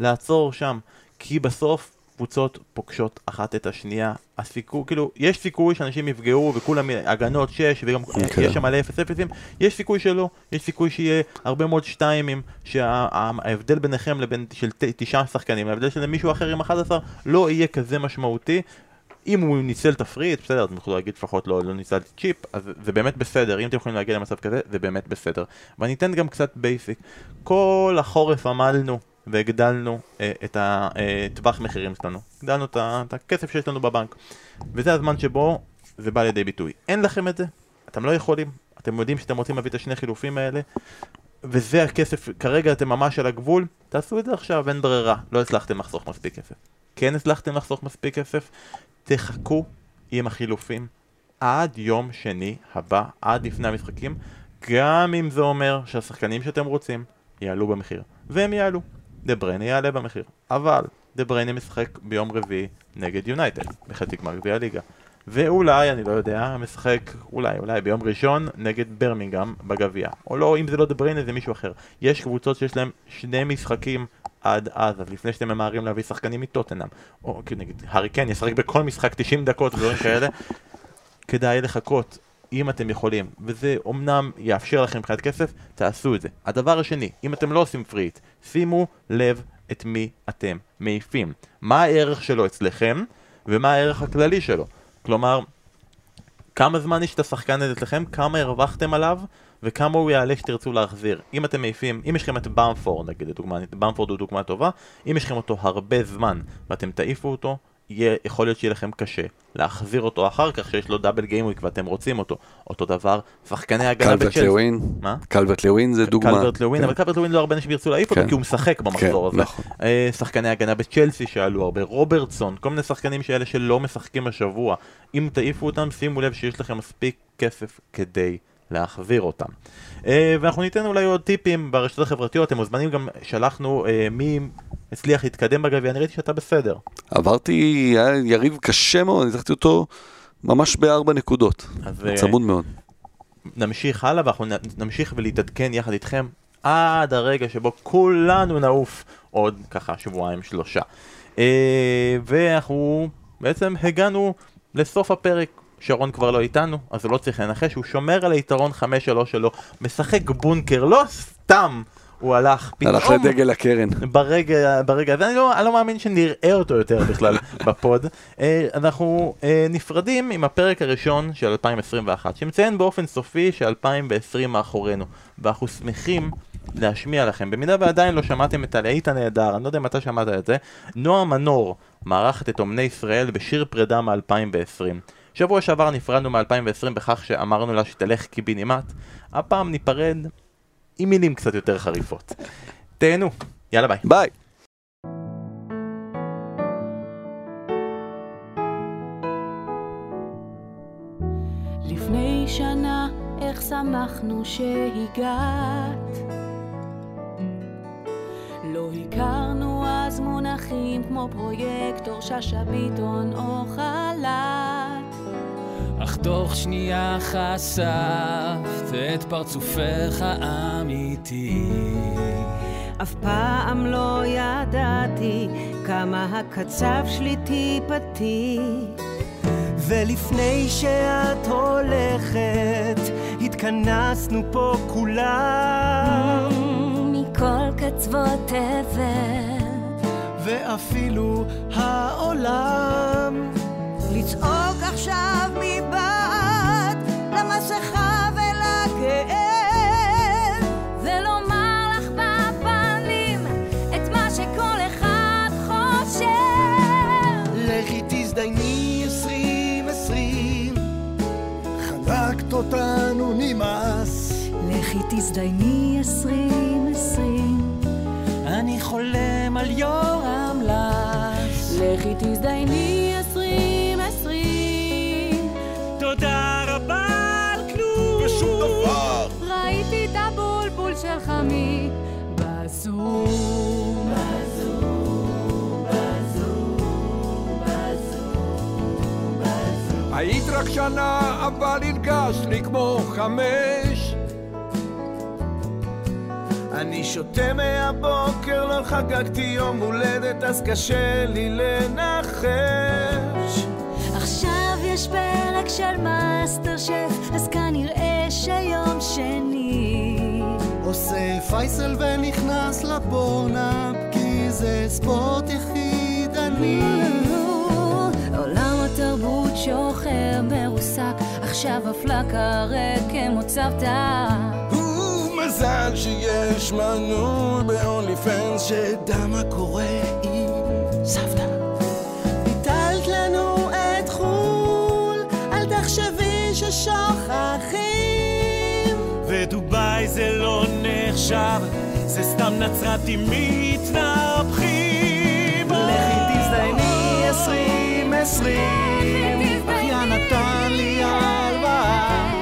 לעצור שם, כי בסוף קבוצות פוגשות אחת את השנייה, הסיכוי, כאילו, יש סיכוי שאנשים יפגעו וכולם הגנות 6 וגם okay. אוקיי. יש שם מלא 0 0 יש סיכוי שלא, יש סיכוי שיהיה הרבה מאוד שתיימים, שההבדל ביניכם לבין של תשעה שחקנים, ההבדל של מישהו אחר עם 11 לא יהיה כזה משמעותי, אם הוא ניצל ת free hit, בסדר, אתם יכולים להגיד לפחות לא, לא ניצלתי צ'יפ, אז זה באמת בסדר, אם אתם יכולים להגיע למצב כזה, זה באמת בסדר. ואני אתן גם קצת basic. כל החורף עמלנו והגדלנו אה, את הטווח אה, מחירים שלנו. הגדלנו את, את הכסף שיש לנו בבנק. וזה הזמן שבו זה בא לידי ביטוי. אין לכם את זה, אתם לא יכולים, אתם יודעים שאתם רוצים להביא את השני חילופים האלה, וזה הכסף, כרגע אתם ממש על הגבול, תעשו את זה עכשיו, אין ברירה, לא הצלחתם לחסוך מספיק כסף. כן הצלחתם לחסוך מספיק כסף, תחכו עם החילופים עד יום שני הבא, עד לפני המשחקים, גם אם זה אומר שהשחקנים שאתם רוצים יעלו במחיר. והם יעלו. דה בריינה יעלה במחיר. אבל דה בריינה משחק ביום רביעי נגד יונייטד, בחצי גמר גביע הליגה. ואולי, אני לא יודע, משחק אולי, אולי ביום ראשון נגד ברמינגהם בגביע. או לא, אם זה לא דבריינה זה מישהו אחר. יש קבוצות שיש להם שני משחקים עד אז, אז לפני שאתם ממהרים להביא שחקנים מטוטנאם, או כאילו נגיד, הארי קן ישחק בכל משחק 90 דקות ודברים כאלה, <laughs> כדאי לחכות. אם אתם יכולים, וזה אומנם יאפשר לכם מבחינת כסף, תעשו את זה. הדבר השני, אם אתם לא עושים פריט, שימו לב את מי אתם מעיפים. מה הערך שלו אצלכם, ומה הערך הכללי שלו. כלומר, כמה זמן יש את השחקן הזה אצלכם, כמה הרווחתם עליו, וכמה הוא יעלה שתרצו להחזיר. אם אתם מעיפים, אם יש לכם את במפורד, נגיד, לדוגמה, במפורד הוא דוגמה טובה, אם יש לכם אותו הרבה זמן, ואתם תעיפו אותו, יהיה, יכול להיות שיהיה לכם קשה להחזיר אותו אחר כך שיש לו דאבל גיימוויק ואתם רוצים אותו. אותו דבר, שחקני הגנה קלברט בצ'לסי. לווין, מה? קלברט לווין זה דוגמה. קלברט לווין, כן. אבל קלברט לווין לא הרבה אנשים ירצו להעיף אותו כן. כי הוא משחק במחזור כן, הזה. נכון. אה, שחקני הגנה בצ'לסי שעלו הרבה, רוברטסון, כל מיני שחקנים שאלה שלא משחקים השבוע. אם תעיפו אותם, שימו לב שיש לכם מספיק כסף כדי להחזיר אותם. אה, ואנחנו ניתן אולי עוד טיפים ברשתות החברתיות, אתם מוזמנים גם, שלחנו אה, מי הצליח להתקדם בגביע, אני ראיתי שאתה בסדר. עברתי, יריב קשה מאוד, ניצחתי אותו ממש בארבע נקודות. אה, צמוד מאוד. נמשיך הלאה ואנחנו נמשיך ולהתעדכן יחד איתכם עד הרגע שבו כולנו נעוף עוד ככה שבועיים שלושה. ואנחנו בעצם הגענו לסוף הפרק. שרון כבר לא איתנו, אז הוא לא צריך לנחש, הוא שומר על היתרון 5-3 שלו, משחק בונקר, לא סתם הוא הלך פתאום. הלך לדגל הקרן. ברגע, ברגע הזה, אני לא, אני לא מאמין שנראה אותו יותר בכלל <laughs> בפוד. אה, אנחנו אה, נפרדים עם הפרק הראשון של 2021, שמציין באופן סופי ש-2020 מאחורינו, ואנחנו שמחים להשמיע לכם. במידה ועדיין לא שמעתם את הלהיט הנהדר, אני לא יודע אם אתה שמעת את זה, נועה מנור מארחת את אומני ישראל בשיר פרידה מ-2020. שבוע שעבר נפרדנו מ-2020 בכך שאמרנו לה שתלך קיבינימט, הפעם ניפרד עם מילים קצת יותר חריפות. תהנו, יאללה ביי. ביי. לפני שנה, איך שמחנו שהגעת. לא הכרנו אז מונחים כמו פרויקטור, שאשא ביטון או חל"ת. אך תוך שנייה חשפת את פרצופך האמיתי. אף פעם לא ידעתי כמה הקצב שלי טיפתי. ולפני שאת הולכת, התכנסנו פה כולם. מכל קצוות תבל, ואפילו העולם. לצעוק עכשיו מבעד למסכה ולכאב. ולומר לך בפנים את מה שכל אחד חושב. לכי תזדייני עשרים עשרים, חנקת אותנו נמאס. לכי תזדייני עשרים עשרים. אני חולם על יורם לס. לכי תזדייני שלך מבזום. היית רק שנה, אבל הרגשת לי כמו חמש. אני שותה מהבוקר, לא חגגתי יום הולדת, אז קשה לי לנחש. עכשיו יש פרק של מאסטר שף, אז כנראה שיום שני. עושה פייסל ונכנס לפורנהאב, כי זה ספורט יחידני. עולם התרבות שוחר מרוסק, עכשיו הפלקה ריק כמו צוותא. מזל שיש מנוי ב-only fans שדע מה קורה עם סבתא. עכשיו, זה סתם נצרתים מתנפחים. לכי תזדייני עשרים עשרים, אחיה נתן לי הלוואה.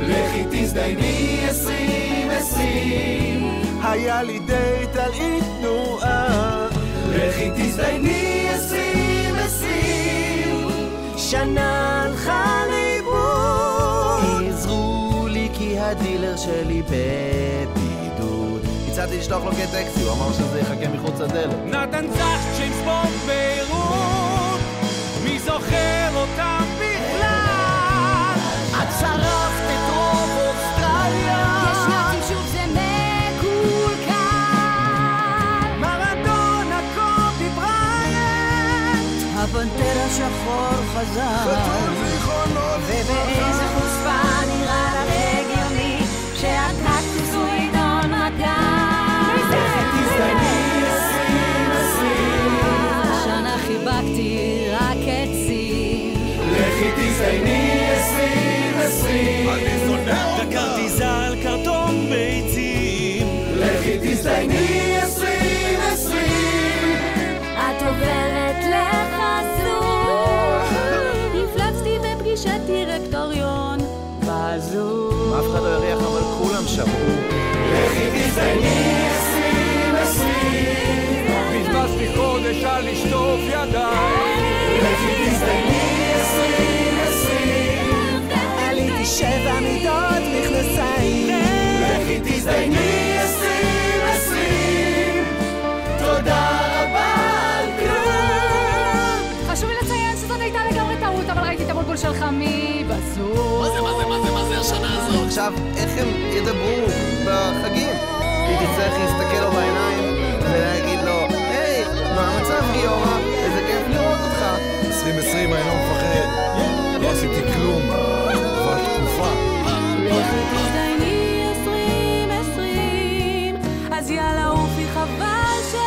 לכי תזדייני עשרים עשרים, היה לי דייט על אי תנועה. לכי תזדייני עשרים עשרים, שנה הלכה לאיבוד. עזרו לי כי הדילר שלי בבית. הצעתי לשלוח לו כטקסי, הוא אמר שזה יחכה מחוץ לדלת. נתן זך, ג'יימס בונד ביירות, מי זוכר אותם בכלל? את שרפת את רוב אוסטרליה! יש נאצים שוב זה מקולקל. מרדונה, קובי בריינט, הפנתר השחור חזר. דקרתי זל קרטון ביצים. את עוברת לחסות. הפלצתי בפגישת דירקטוריון. בזום. אף אחד לא יריח, אבל כולם שמעו. בזבזתי חודש על לשטוף ידיים מכנסיים. לכי תזדייני עשרים עשרים. תודה רבה על כלום. חשוב לי לציין שזאת הייתה לגמרי טעות, אבל ראיתי את הבולבול שלך מבזום. מה זה, מה זה, מה זה, מה זה השנה הזאת? עכשיו, איך הם ידברו בחגים? היא תצטרך להסתכל לו בעיניים ולהגיד לו, היי, מה המצב גיורא? איזה כיף לראות אותך. 2020 אני לא מפחד, לא עשיתי כלום. לכי תזדייני עשרים עשרים, אז יאללה עופי חבל שבאת.